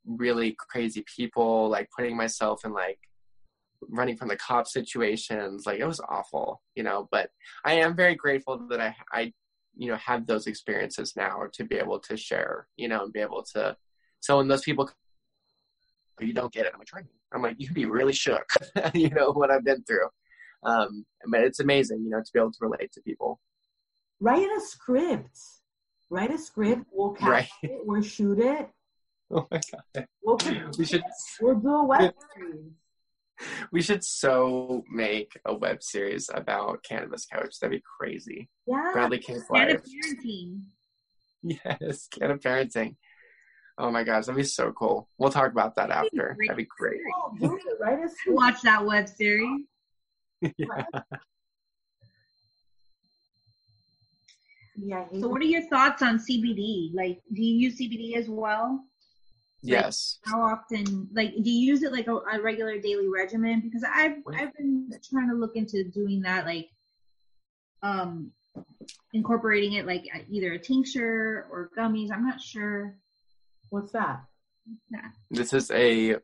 really crazy people, like putting myself in like running from the cop situations. Like it was awful, you know, but I am very grateful that I, I, you know, have those experiences now to be able to share, you know, and be able to, so when those people, you don't get it, I'm like, I'm like, you'd be really shook, *laughs* you know, what I've been through. Um, but it's amazing, you know, to be able to relate to people. Write a script. Write a script. We'll cast *laughs* right. it. We'll shoot it *laughs* Oh my god. We'll, we should. We'll do a web series. We should so make a web series about Cannabis Coach. That'd be crazy. Yeah. Bradley King's life. parenting. Yes, can parenting. Oh my gosh, that'd be so cool. We'll talk about that after. That'd be great. Oh, *laughs* Watch that web series. yeah. Yeah. So, what are your thoughts on CBD? Like, do you use CBD as well? Yes. Like how often, like, do you use it like a, a, regular daily regimen? Because I've I've been trying to look into doing that, like, um, incorporating it like either a tincture or gummies. I'm not sure. What's that? Yeah. This is a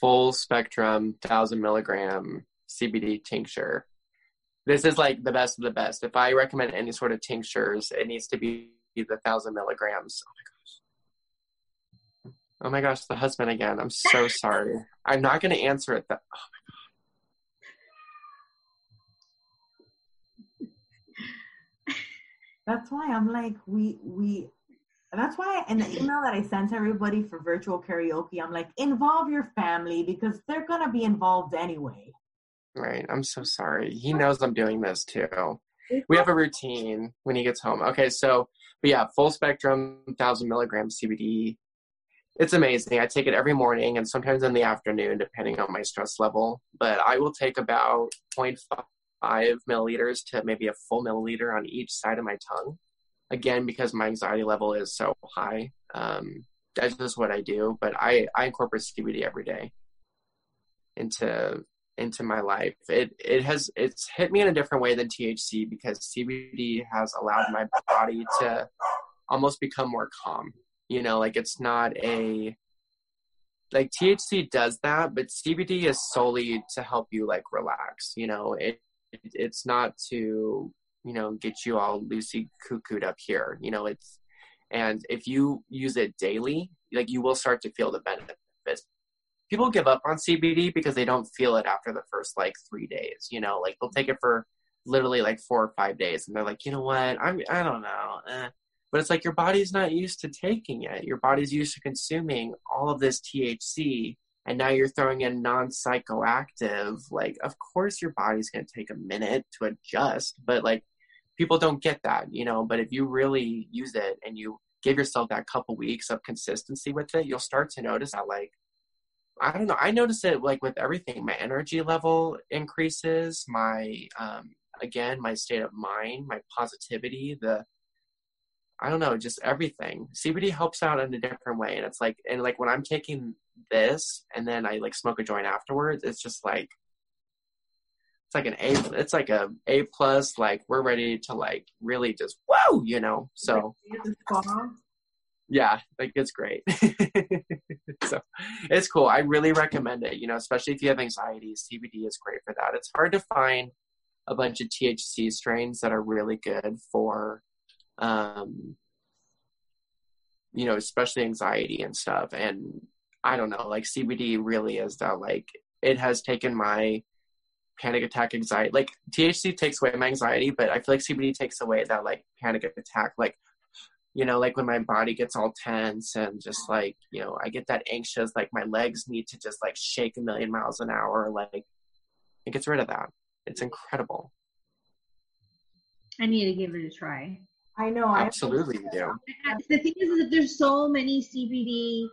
full spectrum thousand milligram CBD tincture. This is like the best of the best. If I recommend any sort of tinctures, it needs to be the thousand milligrams. Oh Oh my gosh, the husband again. I'm so sorry. I'm not going to answer it. That. Oh that's why I'm like, we we. That's why in the email that I sent everybody for virtual karaoke, I'm like, involve your family because they're gonna be involved anyway. Right. I'm so sorry. He knows I'm doing this too. We have a routine when he gets home. Okay, so but yeah, full spectrum, thousand milligrams CBD it's amazing. I take it every morning and sometimes in the afternoon, depending on my stress level. But I will take about 0.5 milliliters to maybe a full milliliter on each side of my tongue. Again, because my anxiety level is so high. Um, that's just what I do. But I, I incorporate CBD every day into into my life. It it has it's hit me in a different way than THC because CBD has allowed my body to almost become more calm you know, like it's not a like THC does that, but CBD is solely to help you like relax. You know, it, it it's not to you know get you all loosey cuckooed up here. You know, it's and if you use it daily, like you will start to feel the benefits people give up on CBD because they don't feel it after the first like three days. You know, like they'll take it for literally like four or five days, and they're like, you know what, I'm I don't know. Eh. But it's like your body's not used to taking it. Your body's used to consuming all of this THC, and now you're throwing in non psychoactive. Like, of course, your body's going to take a minute to adjust, but like people don't get that, you know. But if you really use it and you give yourself that couple weeks of consistency with it, you'll start to notice that like I don't know. I notice it like with everything. My energy level increases. My um, again, my state of mind, my positivity, the I don't know, just everything. CBD helps out in a different way, and it's like and like when I'm taking this and then I like smoke a joint afterwards, it's just like it's like an A. It's like a A plus. Like we're ready to like really just whoa, you know. So yeah, like it's great. *laughs* so it's cool. I really recommend it. You know, especially if you have anxiety, CBD is great for that. It's hard to find a bunch of THC strains that are really good for, um, you know, especially anxiety and stuff. And I don't know, like CBD really is that like it has taken my panic attack anxiety. Like THC takes away my anxiety, but I feel like CBD takes away that like panic attack. Like you know, like when my body gets all tense and just like, you know, I get that anxious, like my legs need to just like shake a million miles an hour. Like it gets rid of that. It's incredible. I need to give it a try. I know. Absolutely, you do. The thing is, is that there's so many CBD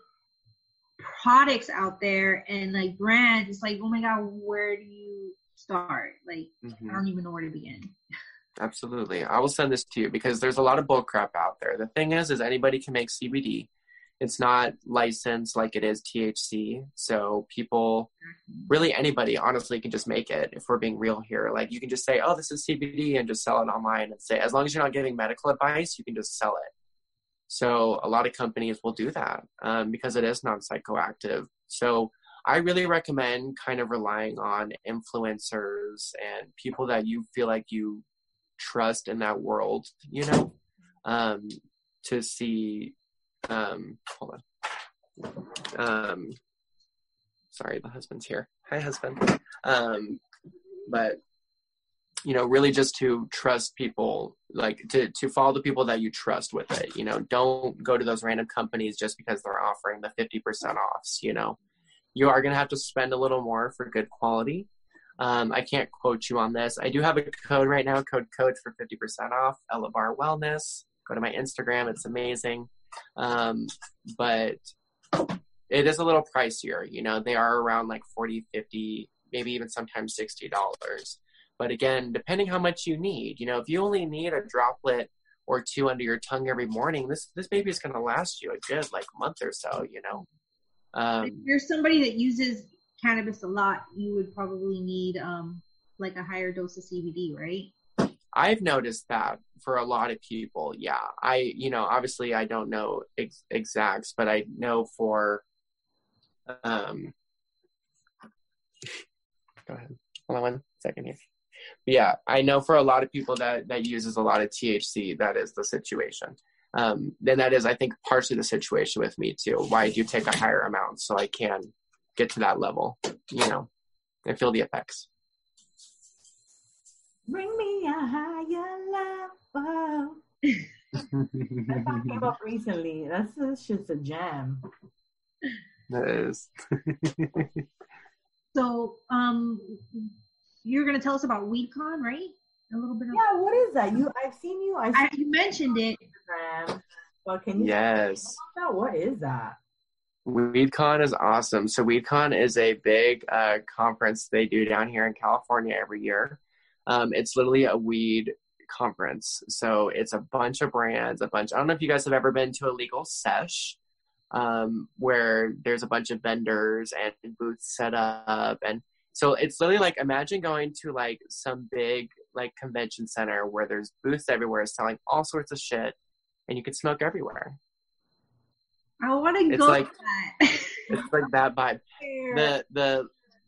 products out there and like brands. It's like, oh my god, where do you start? Like, mm-hmm. I don't even know where to begin. Absolutely. I will send this to you because there's a lot of bull crap out there. The thing is, is anybody can make CBD. It's not licensed like it is THC. So people, really anybody, honestly, can just make it. If we're being real here, like you can just say, "Oh, this is CBD," and just sell it online and say, as long as you're not giving medical advice, you can just sell it. So a lot of companies will do that um, because it is non psychoactive. So I really recommend kind of relying on influencers and people that you feel like you trust in that world, you know, um, to see. Um, hold on. Um, sorry, the husband's here. Hi, husband. Um, but you know, really just to trust people, like to to follow the people that you trust with it. You know, don't go to those random companies just because they're offering the fifty percent offs. You know, you are to have to spend a little more for good quality. Um, I can't quote you on this. I do have a code right now, code coach for 50% off, Ella Bar Wellness. Go to my Instagram, it's amazing. Um, but it is a little pricier. You know, they are around like 40, 50, maybe even sometimes $60. But again, depending how much you need, you know, if you only need a droplet or two under your tongue every morning, this this baby is going to last you a good like month or so. You know, um, if you're somebody that uses cannabis a lot, you would probably need um, like a higher dose of CBD, right? I've noticed that for a lot of people. Yeah, I you know obviously I don't know ex- exacts, but I know for um. Go ahead. Hold on one second here. yeah, I know for a lot of people that that uses a lot of THC, that is the situation. Um, then that is, I think, partially the situation with me too. Why I do take a higher amount so I can get to that level, you know, and feel the effects. Bring me a higher level. that came up *laughs* recently. That's this shit's a jam. That is. *laughs* so, um, you're gonna tell us about WeedCon, right? A little bit. Of- yeah. What is that? You? I've seen you. I've seen I, you mentioned it. Instagram. But can you? Yes. What is that? WeedCon is awesome. So WeedCon is a big uh, conference they do down here in California every year. Um, it's literally a weed conference. So it's a bunch of brands, a bunch. I don't know if you guys have ever been to a legal sesh, um, where there's a bunch of vendors and booths set up, and so it's literally like imagine going to like some big like convention center where there's booths everywhere selling all sorts of shit, and you can smoke everywhere. I want to go. Like, it's like that vibe. *laughs* The the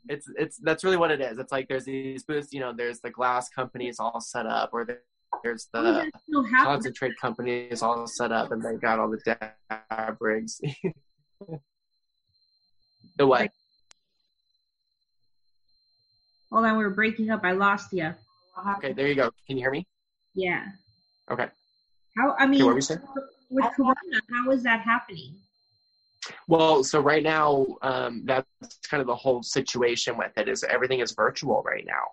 it's it's that's really what it is. It's like there's these booths, you know, there's the glass companies all set up, or there's the oh, concentrate companies all set up, and they got all the dab rigs. *laughs* the what? Hold on, we're breaking up. I lost you. Okay, there you go. Can you hear me? Yeah. Okay. How I mean, okay, with Corona, how is that happening? Well, so right now, um, that's kind of the whole situation with it. Is everything is virtual right now.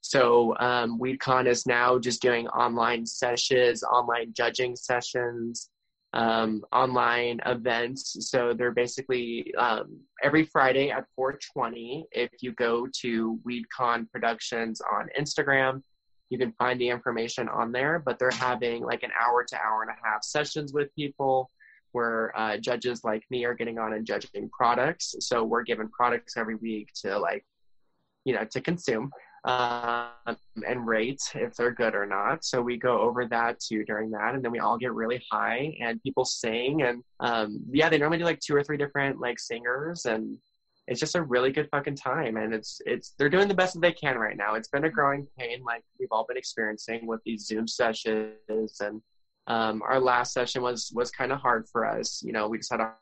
So um, WeedCon is now just doing online sessions, online judging sessions, um, online events. So they're basically um, every Friday at 4:20. If you go to WeedCon Productions on Instagram, you can find the information on there. But they're having like an hour to hour and a half sessions with people where uh, judges like me are getting on and judging products. So we're given products every week to like, you know, to consume um, and rate if they're good or not. So we go over that too during that, and then we all get really high and people sing and um, yeah, they normally do like two or three different like singers and it's just a really good fucking time and it's it's they're doing the best that they can right now. It's been a growing pain like we've all been experiencing with these Zoom sessions and um, our last session was was kind of hard for us. You know, we just had a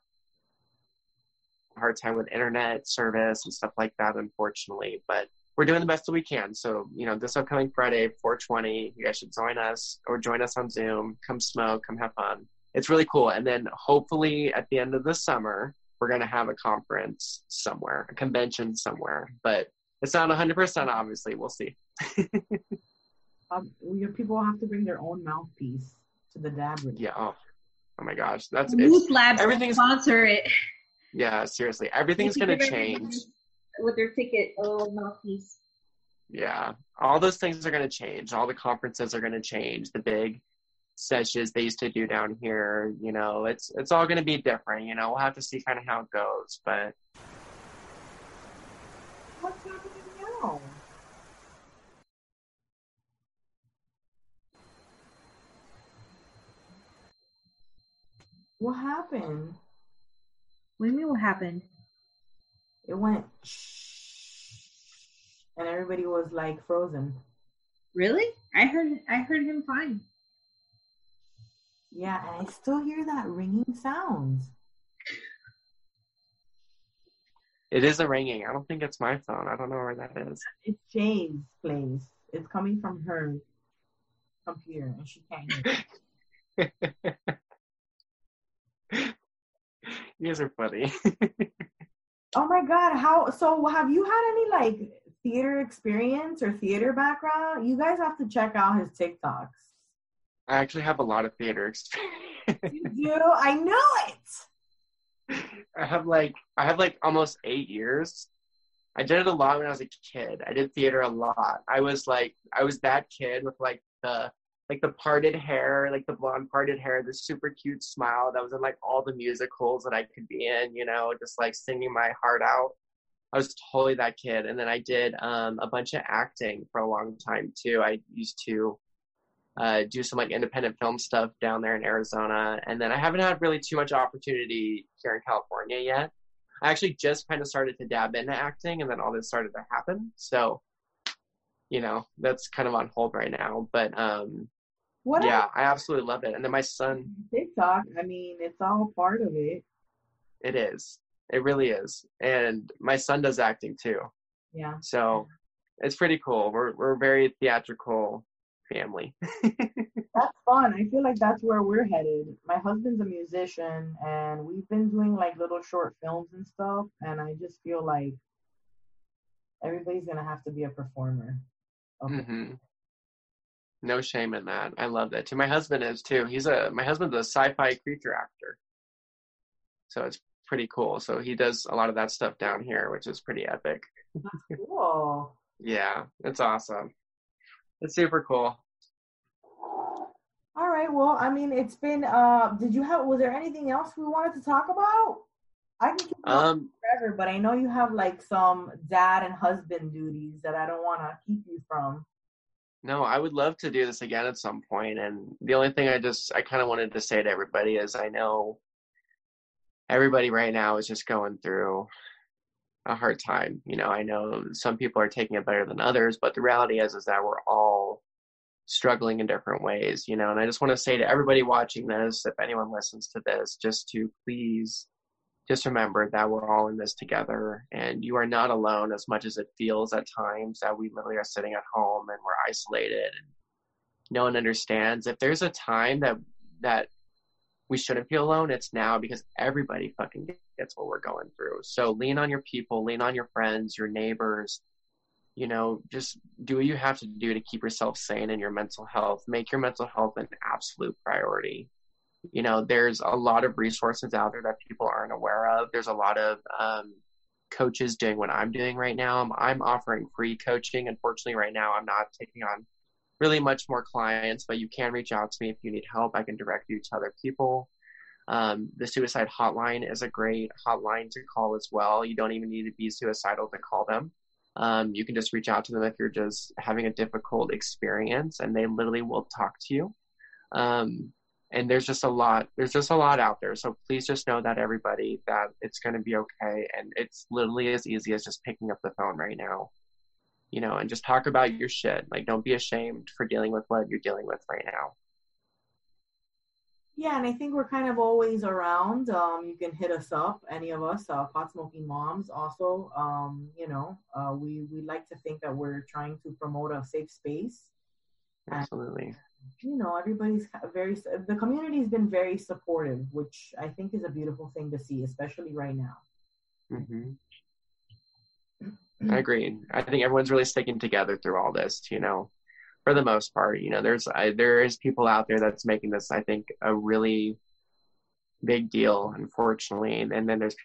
hard time with internet service and stuff like that, unfortunately. But we're doing the best that we can. So, you know, this upcoming Friday, 420, you guys should join us or join us on Zoom. Come smoke, come have fun. It's really cool. And then hopefully at the end of the summer, we're going to have a conference somewhere, a convention somewhere. But it's not 100%, obviously. We'll see. *laughs* um, your people have to bring their own mouthpiece to the dab. Yeah. Oh, oh my gosh. That's Moose Labs everything's sponsor it. Yeah, seriously. Everything's going to change with their ticket oh mouthpiece. Yeah, all those things are going to change. All the conferences are going to change. The big sessions they used to do down here, you know, it's it's all going to be different. You know, we'll have to see kind of how it goes, but. What's happening now? What happened? What do you mean? What happened? it went and everybody was like frozen. Really? I heard I heard him fine. Yeah, and I still hear that ringing sound. It is a ringing. I don't think it's my phone. I don't know where that is. It's Jane's place. It's coming from her computer, and she can't hear. *laughs* you guys are funny. *laughs* Oh my god, how so have you had any like theater experience or theater background? You guys have to check out his TikToks. I actually have a lot of theater experience. you do? I knew it. *laughs* I have like I have like almost eight years. I did it a lot when I was a kid. I did theater a lot. I was like I was that kid with like the like the parted hair, like the blonde parted hair, the super cute smile that was in like all the musicals that I could be in, you know, just like singing my heart out. I was totally that kid. And then I did um, a bunch of acting for a long time too. I used to uh, do some like independent film stuff down there in Arizona. And then I haven't had really too much opportunity here in California yet. I actually just kind of started to dab into acting and then all this started to happen. So, you know, that's kind of on hold right now. But um, what yeah, I absolutely love it. And then my son TikTok, I mean, it's all part of it. It is. It really is. And my son does acting too. Yeah. So it's pretty cool. We're we're a very theatrical family. *laughs* that's fun. I feel like that's where we're headed. My husband's a musician and we've been doing like little short films and stuff and I just feel like everybody's gonna have to be a performer. Okay. Mm-hmm. No shame in that. I love that too. My husband is too. He's a my husband's a sci-fi creature actor. So it's pretty cool. So he does a lot of that stuff down here, which is pretty epic. That's *laughs* cool. yeah, it's awesome. It's super cool. All right. Well, I mean, it's been. Uh, did you have? Was there anything else we wanted to talk about? I can keep um, forever, but I know you have like some dad and husband duties that I don't want to keep you from. No, I would love to do this again at some point. And the only thing I just, I kind of wanted to say to everybody is I know everybody right now is just going through a hard time. You know, I know some people are taking it better than others, but the reality is, is that we're all struggling in different ways, you know, and I just want to say to everybody watching this, if anyone listens to this, just to please just remember that we're all in this together and you are not alone as much as it feels at times that we literally are sitting at home and we're isolated and no one understands. If there's a time that that we shouldn't feel alone, it's now because everybody fucking gets what we're going through. So lean on your people, lean on your friends, your neighbors. You know, just do what you have to do to keep yourself sane in your mental health. Make your mental health an absolute priority you know there's a lot of resources out there that people aren't aware of. There's a lot of um, coaches doing what i'm doing right now. I'm, I'm, offering free coaching. Unfortunately right now i'm not taking on really much more clients but you can reach out to me if you need help. I can direct you to other people. Um, the suicide hotline is a great hotline to call as well. You don't even need to be suicidal to call them. Um, you can just reach out to them if you're just having a difficult experience and they literally will talk to you. Um, and there's just a lot there's just a lot out there. So please just know that everybody that it's going to be okay and it's literally as easy as just picking up the phone right now. You know and just talk about your shit. Like don't be ashamed for dealing with what you're dealing with right now. Yeah and i think we're kind of always around. Um, you can hit us up any of us uh, pot smoking moms also. Um, you know uh, we we like to think that we're trying to promote a safe space. Absolutely you know everybody's very the community's been very supportive which i think is a beautiful thing to see especially right now mm-hmm. i agree i think everyone's really sticking together through all this you know for the most part you know there's I, there is people out there that's making this i think a really big deal unfortunately and then there's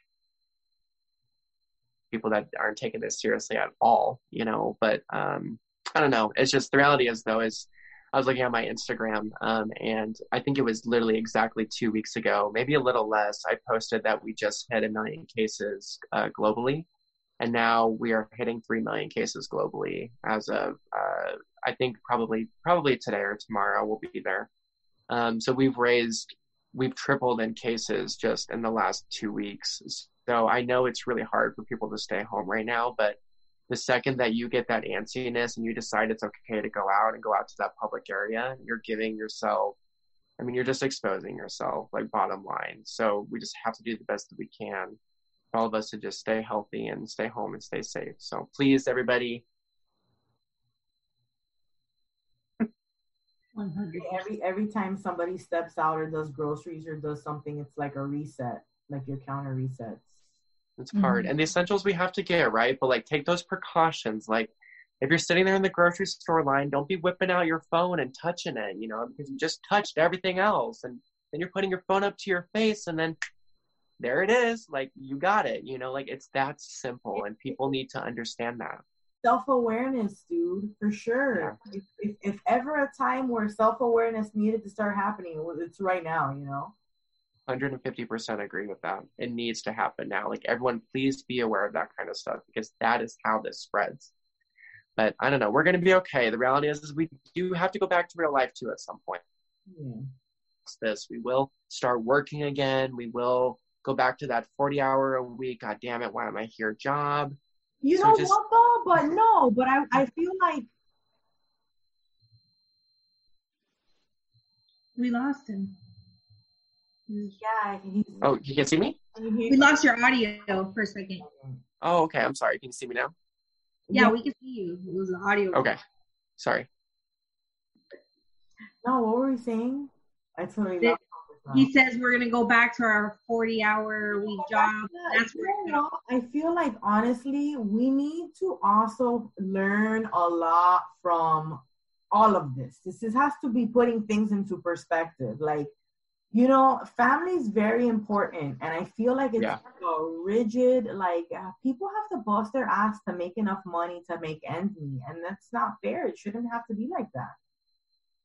people that aren't taking this seriously at all you know but um i don't know it's just the reality is though is I was looking at my Instagram, um, and I think it was literally exactly two weeks ago, maybe a little less. I posted that we just hit a million cases uh, globally, and now we are hitting three million cases globally as of uh, I think probably probably today or tomorrow we'll be there. Um, so we've raised, we've tripled in cases just in the last two weeks. So I know it's really hard for people to stay home right now, but the second that you get that antsiness and you decide it's okay to go out and go out to that public area, you're giving yourself, I mean, you're just exposing yourself, like bottom line. So we just have to do the best that we can for all of us to just stay healthy and stay home and stay safe. So please, everybody. 100. *laughs* Every every time somebody steps out or does groceries or does something, it's like a reset, like your counter resets. It's hard. Mm-hmm. And the essentials we have to get, right? But like take those precautions. Like if you're sitting there in the grocery store line, don't be whipping out your phone and touching it, you know, because you just touched everything else. And then you're putting your phone up to your face and then there it is. Like you got it, you know, like it's that simple and people need to understand that. Self awareness, dude, for sure. Yeah. If, if, if ever a time where self awareness needed to start happening, it's right now, you know? 150% agree with that. It needs to happen now. Like everyone, please be aware of that kind of stuff because that is how this spreads. But I don't know. We're going to be okay. The reality is, is we do have to go back to real life too at some point. Yeah. This we will start working again. We will go back to that 40 hour a week. God damn it! Why am I here? Job. You so know just, what though? But no. But I I feel like we lost him. Yeah. oh, you can't see me? We lost your audio for a second. Oh, okay. I'm sorry. Can you see me now? Yeah, yeah. we can see you. It was the audio. Okay. Sorry. No, what were we saying? I totally lost he says we're gonna go back to our 40 hour week job. That's where you know, I feel like honestly, we need to also learn a lot from all of this. This, this has to be putting things into perspective. Like you know family is very important and i feel like it's yeah. a rigid like uh, people have to bust their ass to make enough money to make ends meet and that's not fair. It shouldn't have to be like that.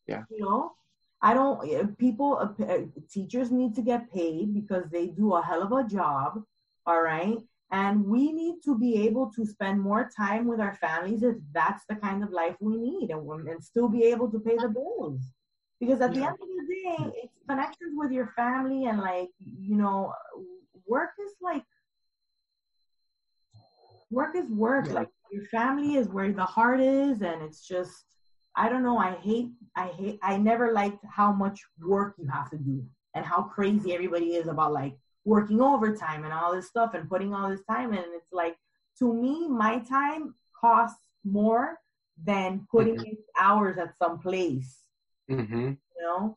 Yeah. You know? I don't uh, people uh, uh, teachers need to get paid because they do a hell of a job all right? And we need to be able to spend more time with our families if that's the kind of life we need and, and still be able to pay the bills because at yeah. the end of the day it's connections with your family and like you know work is like work is work yeah. like your family is where the heart is and it's just i don't know i hate i hate i never liked how much work you have to do and how crazy everybody is about like working overtime and all this stuff and putting all this time in. And it's like, to me, my time costs more than putting Mhm. hours at some place. Mm-hmm. You know?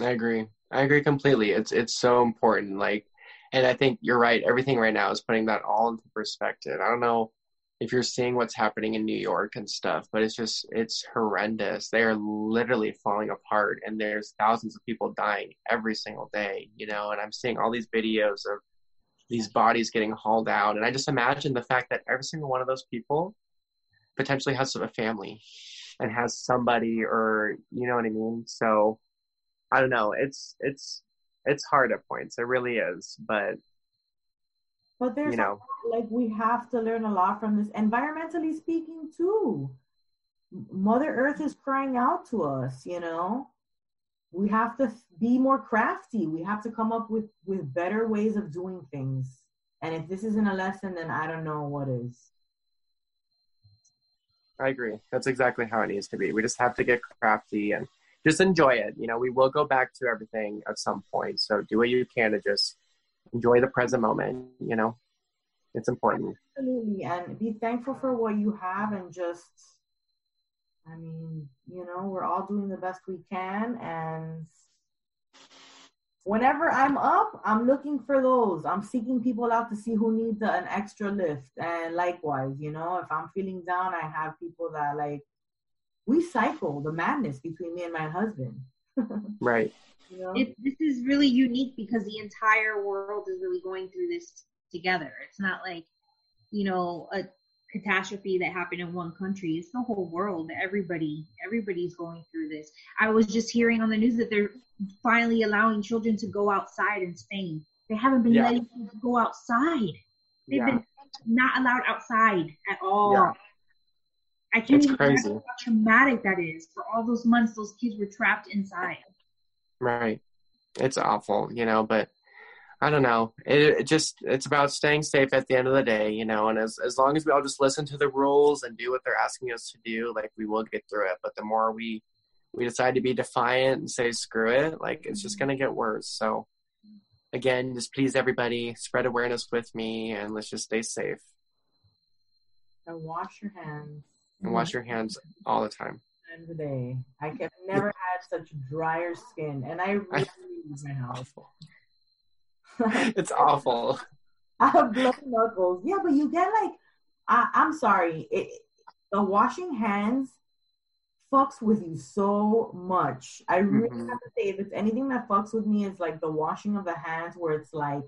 I agree. I agree completely. It's it's so important. Like, and I think you're right. Everything right now is putting that all into perspective. I don't know if you're seeing what's happening in New York and stuff, but it's just it's horrendous. They are literally falling apart, and there's thousands of people dying every single day. You know, and I'm seeing all these videos of these bodies getting hauled out, and I just imagine the fact that every single one of those people potentially has a family and has somebody, or you know what I mean. So I don't know. It's it's it's hard at points. It really is. But But there's you know, like we have to learn a lot from this environmentally speaking too mother earth is crying out to us you know we have to be more crafty we have to come up with with better ways of doing things and if this isn't a lesson then i don't know what is I agree. That's exactly how it needs to be. We just have to get crafty and just enjoy it. You know, we will go back to everything at some point. So do what you can to just enjoy the present moment. You know, it's important. absolutely and be thankful for what you have and just i mean you know we're all doing the best we can and whenever i'm up i'm looking for those i'm seeking people out to see who needs an extra lift and likewise you know if i'm feeling down i have people that like we cycle the madness between me and my husband *laughs* Right. you know it, this is really unique because the entire world is really going through this together. It's not like, you know, a catastrophe that happened in one country. It's the whole world. Everybody, everybody's going through this. I was just hearing on the news that they're finally allowing children to go outside in Spain. They haven't been Yeah. letting kids go outside. They've Yeah. been not allowed outside at all. Yeah. I can't It's even crazy. imagine how traumatic that is. For all those months, those kids were trapped inside. Right. It's awful, you know, but I don't know. It, it just it's about staying safe at the end of the day, you know, and as as long as we all just listen to the rules and do what they're asking us to do, like we will get through it. But the more we we decide to be defiant and say screw it, like it's just gonna get worse. So again, just please everybody, spread awareness with me and let's just stay safe and wash your hands and wash your hands all the time. time of the day i have never had such drier skin and i really leave my house *laughs* it's awful. *laughs* I have bloody knuckles. Yeah, but you get like, I, I'm sorry, it, the washing hands fucks with you so much. I really Mhm. have to say, if it's anything that fucks with me, is like the washing of the hands, where it's like,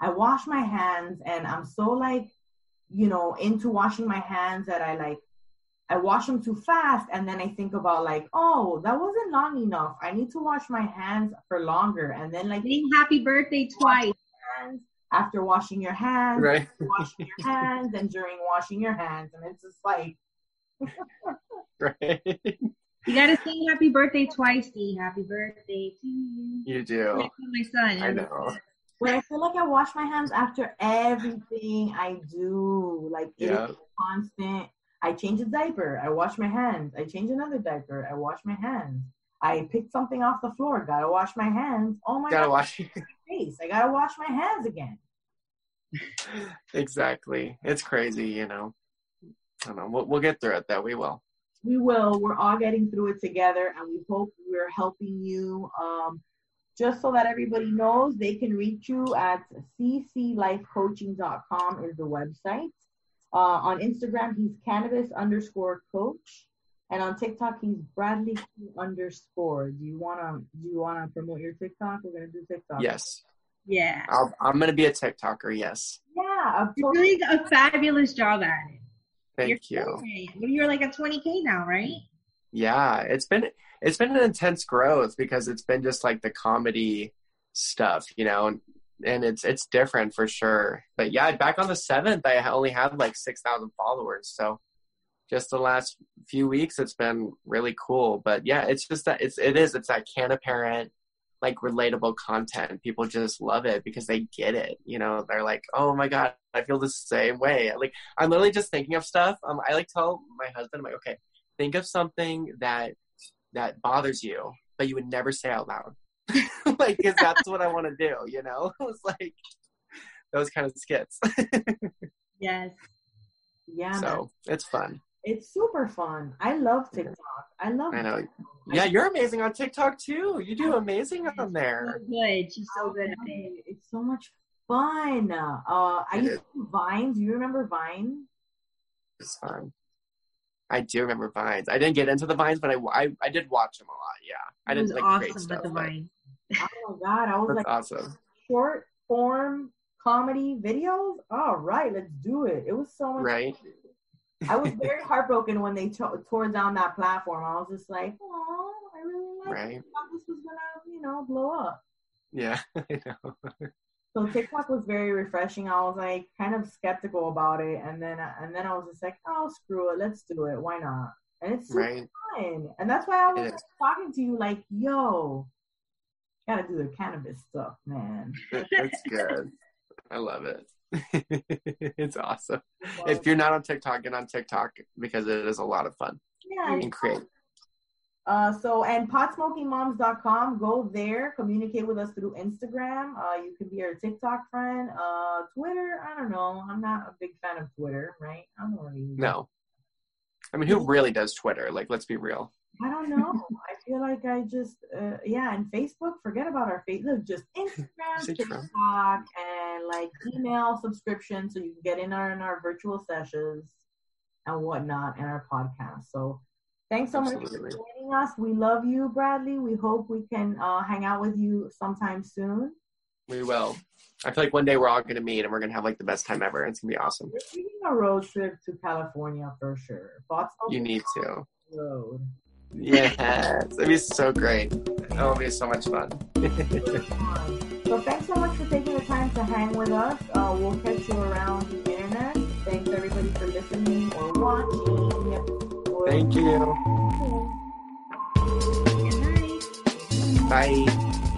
I wash my hands and I'm so like, you know, into washing my hands that I like, I wash them too fast, and then I think about like, oh, that wasn't long enough. I need to wash my hands for longer, and then like Sing happy birthday twice. hands after washing your hands, Right. washing your *laughs* hands, and during washing your hands, and it's just like *laughs* right. *laughs* You gotta sing happy birthday twice, D. Happy birthday to you. You do. my son. I know. But I feel like I wash my hands after everything I do. Like it Yeah. is constant. I change a diaper. I wash my hands. I change another diaper. I wash my hands. I picked something off the floor. Gotta wash my hands. Oh my Gotta god, wash my *laughs* face. I gotta wash my hands again. *laughs* exactly. It's crazy, you know. I don't know. We'll, we'll get through it, though. We will. we will. We're all getting through it together, and we hope we're helping you. Um, just so that everybody knows, they can reach you at cclifecoaching.com is the website. Uh, on Instagram, he's cannabis underscore coach, and on TikTok, he's Bradley underscore. Do you wanna do you wanna promote your TikTok? We're gonna do TikTok. Yes. Yeah. I'll, I'm going to be a TikToker. Yes. Yeah. You're doing a fabulous job at it. Thank You're you You're like at 20k now, right? Yeah. It's been, it's been an intense growth because it's been just like the comedy stuff, you know, and, it's, it's different for sure. But yeah, back on the 7th, I only had like 6,000 followers. So just the last few weeks, it's been really cool. But yeah, it's just that it's, it is, it's that can apparent, like relatable content. People just love it because they get it. You know, they're like, oh my God, I feel the same way. Like, I'm literally just thinking of stuff. Um, I like tell my husband, I'm like, okay, think of something that that bothers you, but you would never say out loud. *laughs* like, because that's what I want to do, you know? *laughs* It was like those kind of skits. *laughs* yes. Yeah. so man. it's fun. It's super fun. I love TikTok. I love I know. it. Yeah, you're amazing on TikTok too. You do amazing on there. So there. good. She's so good love at it. it. It's so much fun. Uh, I used to Vine. Do you remember Vine? It's fun. I do remember Vines. I didn't get into the Vines, but I, I, I did watch them a lot. Yeah, I didn't like create awesome stuff. at the but Vine. Oh my god! I was like awesome. short form comedy videos. All right, let's do it. It was so much. Right? I was *laughs* very heartbroken when they to- tore down that platform. I was just like, oh, I really like. Right. Thought this was gonna, you know, blow up. Yeah, *laughs* I know. So TikTok was very refreshing. I was like kind of skeptical about it, and then uh, and then I was just like, oh screw it, let's do it. Why not? And it's Right? fun, and that's why I was is. talking to you like, yo, gotta do the cannabis stuff, man. *laughs* That's good. I love it. *laughs* it's awesome. If you're not on TikTok, get on TikTok because it is a lot of fun yeah, and create. Uh, so and potsmokingmoms.com. Go there, communicate with us through Instagram. Uh, you can be our TikTok friend. Uh, Twitter. I don't know. I'm not a big fan of Twitter, right? I don't really. No. I mean, who really does Twitter? Like, let's be real. I don't know. I feel like I just uh, yeah, and Facebook. Forget about our face. Look, just *laughs* Instagram, Is it true? TikTok, and like email subscription, so you can get in our in our virtual sessions and whatnot, and our podcast. So thanks so much for joining us. We love you, Bradley. We hope we can uh, hang out with you sometime soon. We will. I feel like one day we're all going to meet and we're going to have like the best time ever. It's going to be awesome. We're taking a road trip to California for sure. You need to. road? Yes. It'd be so great. It'll be so much fun. *laughs* So thanks so much for taking the time to hang with us. Uh, we'll catch you around the internet. Thanks everybody for listening or watching. Thank you. Good night. Bye.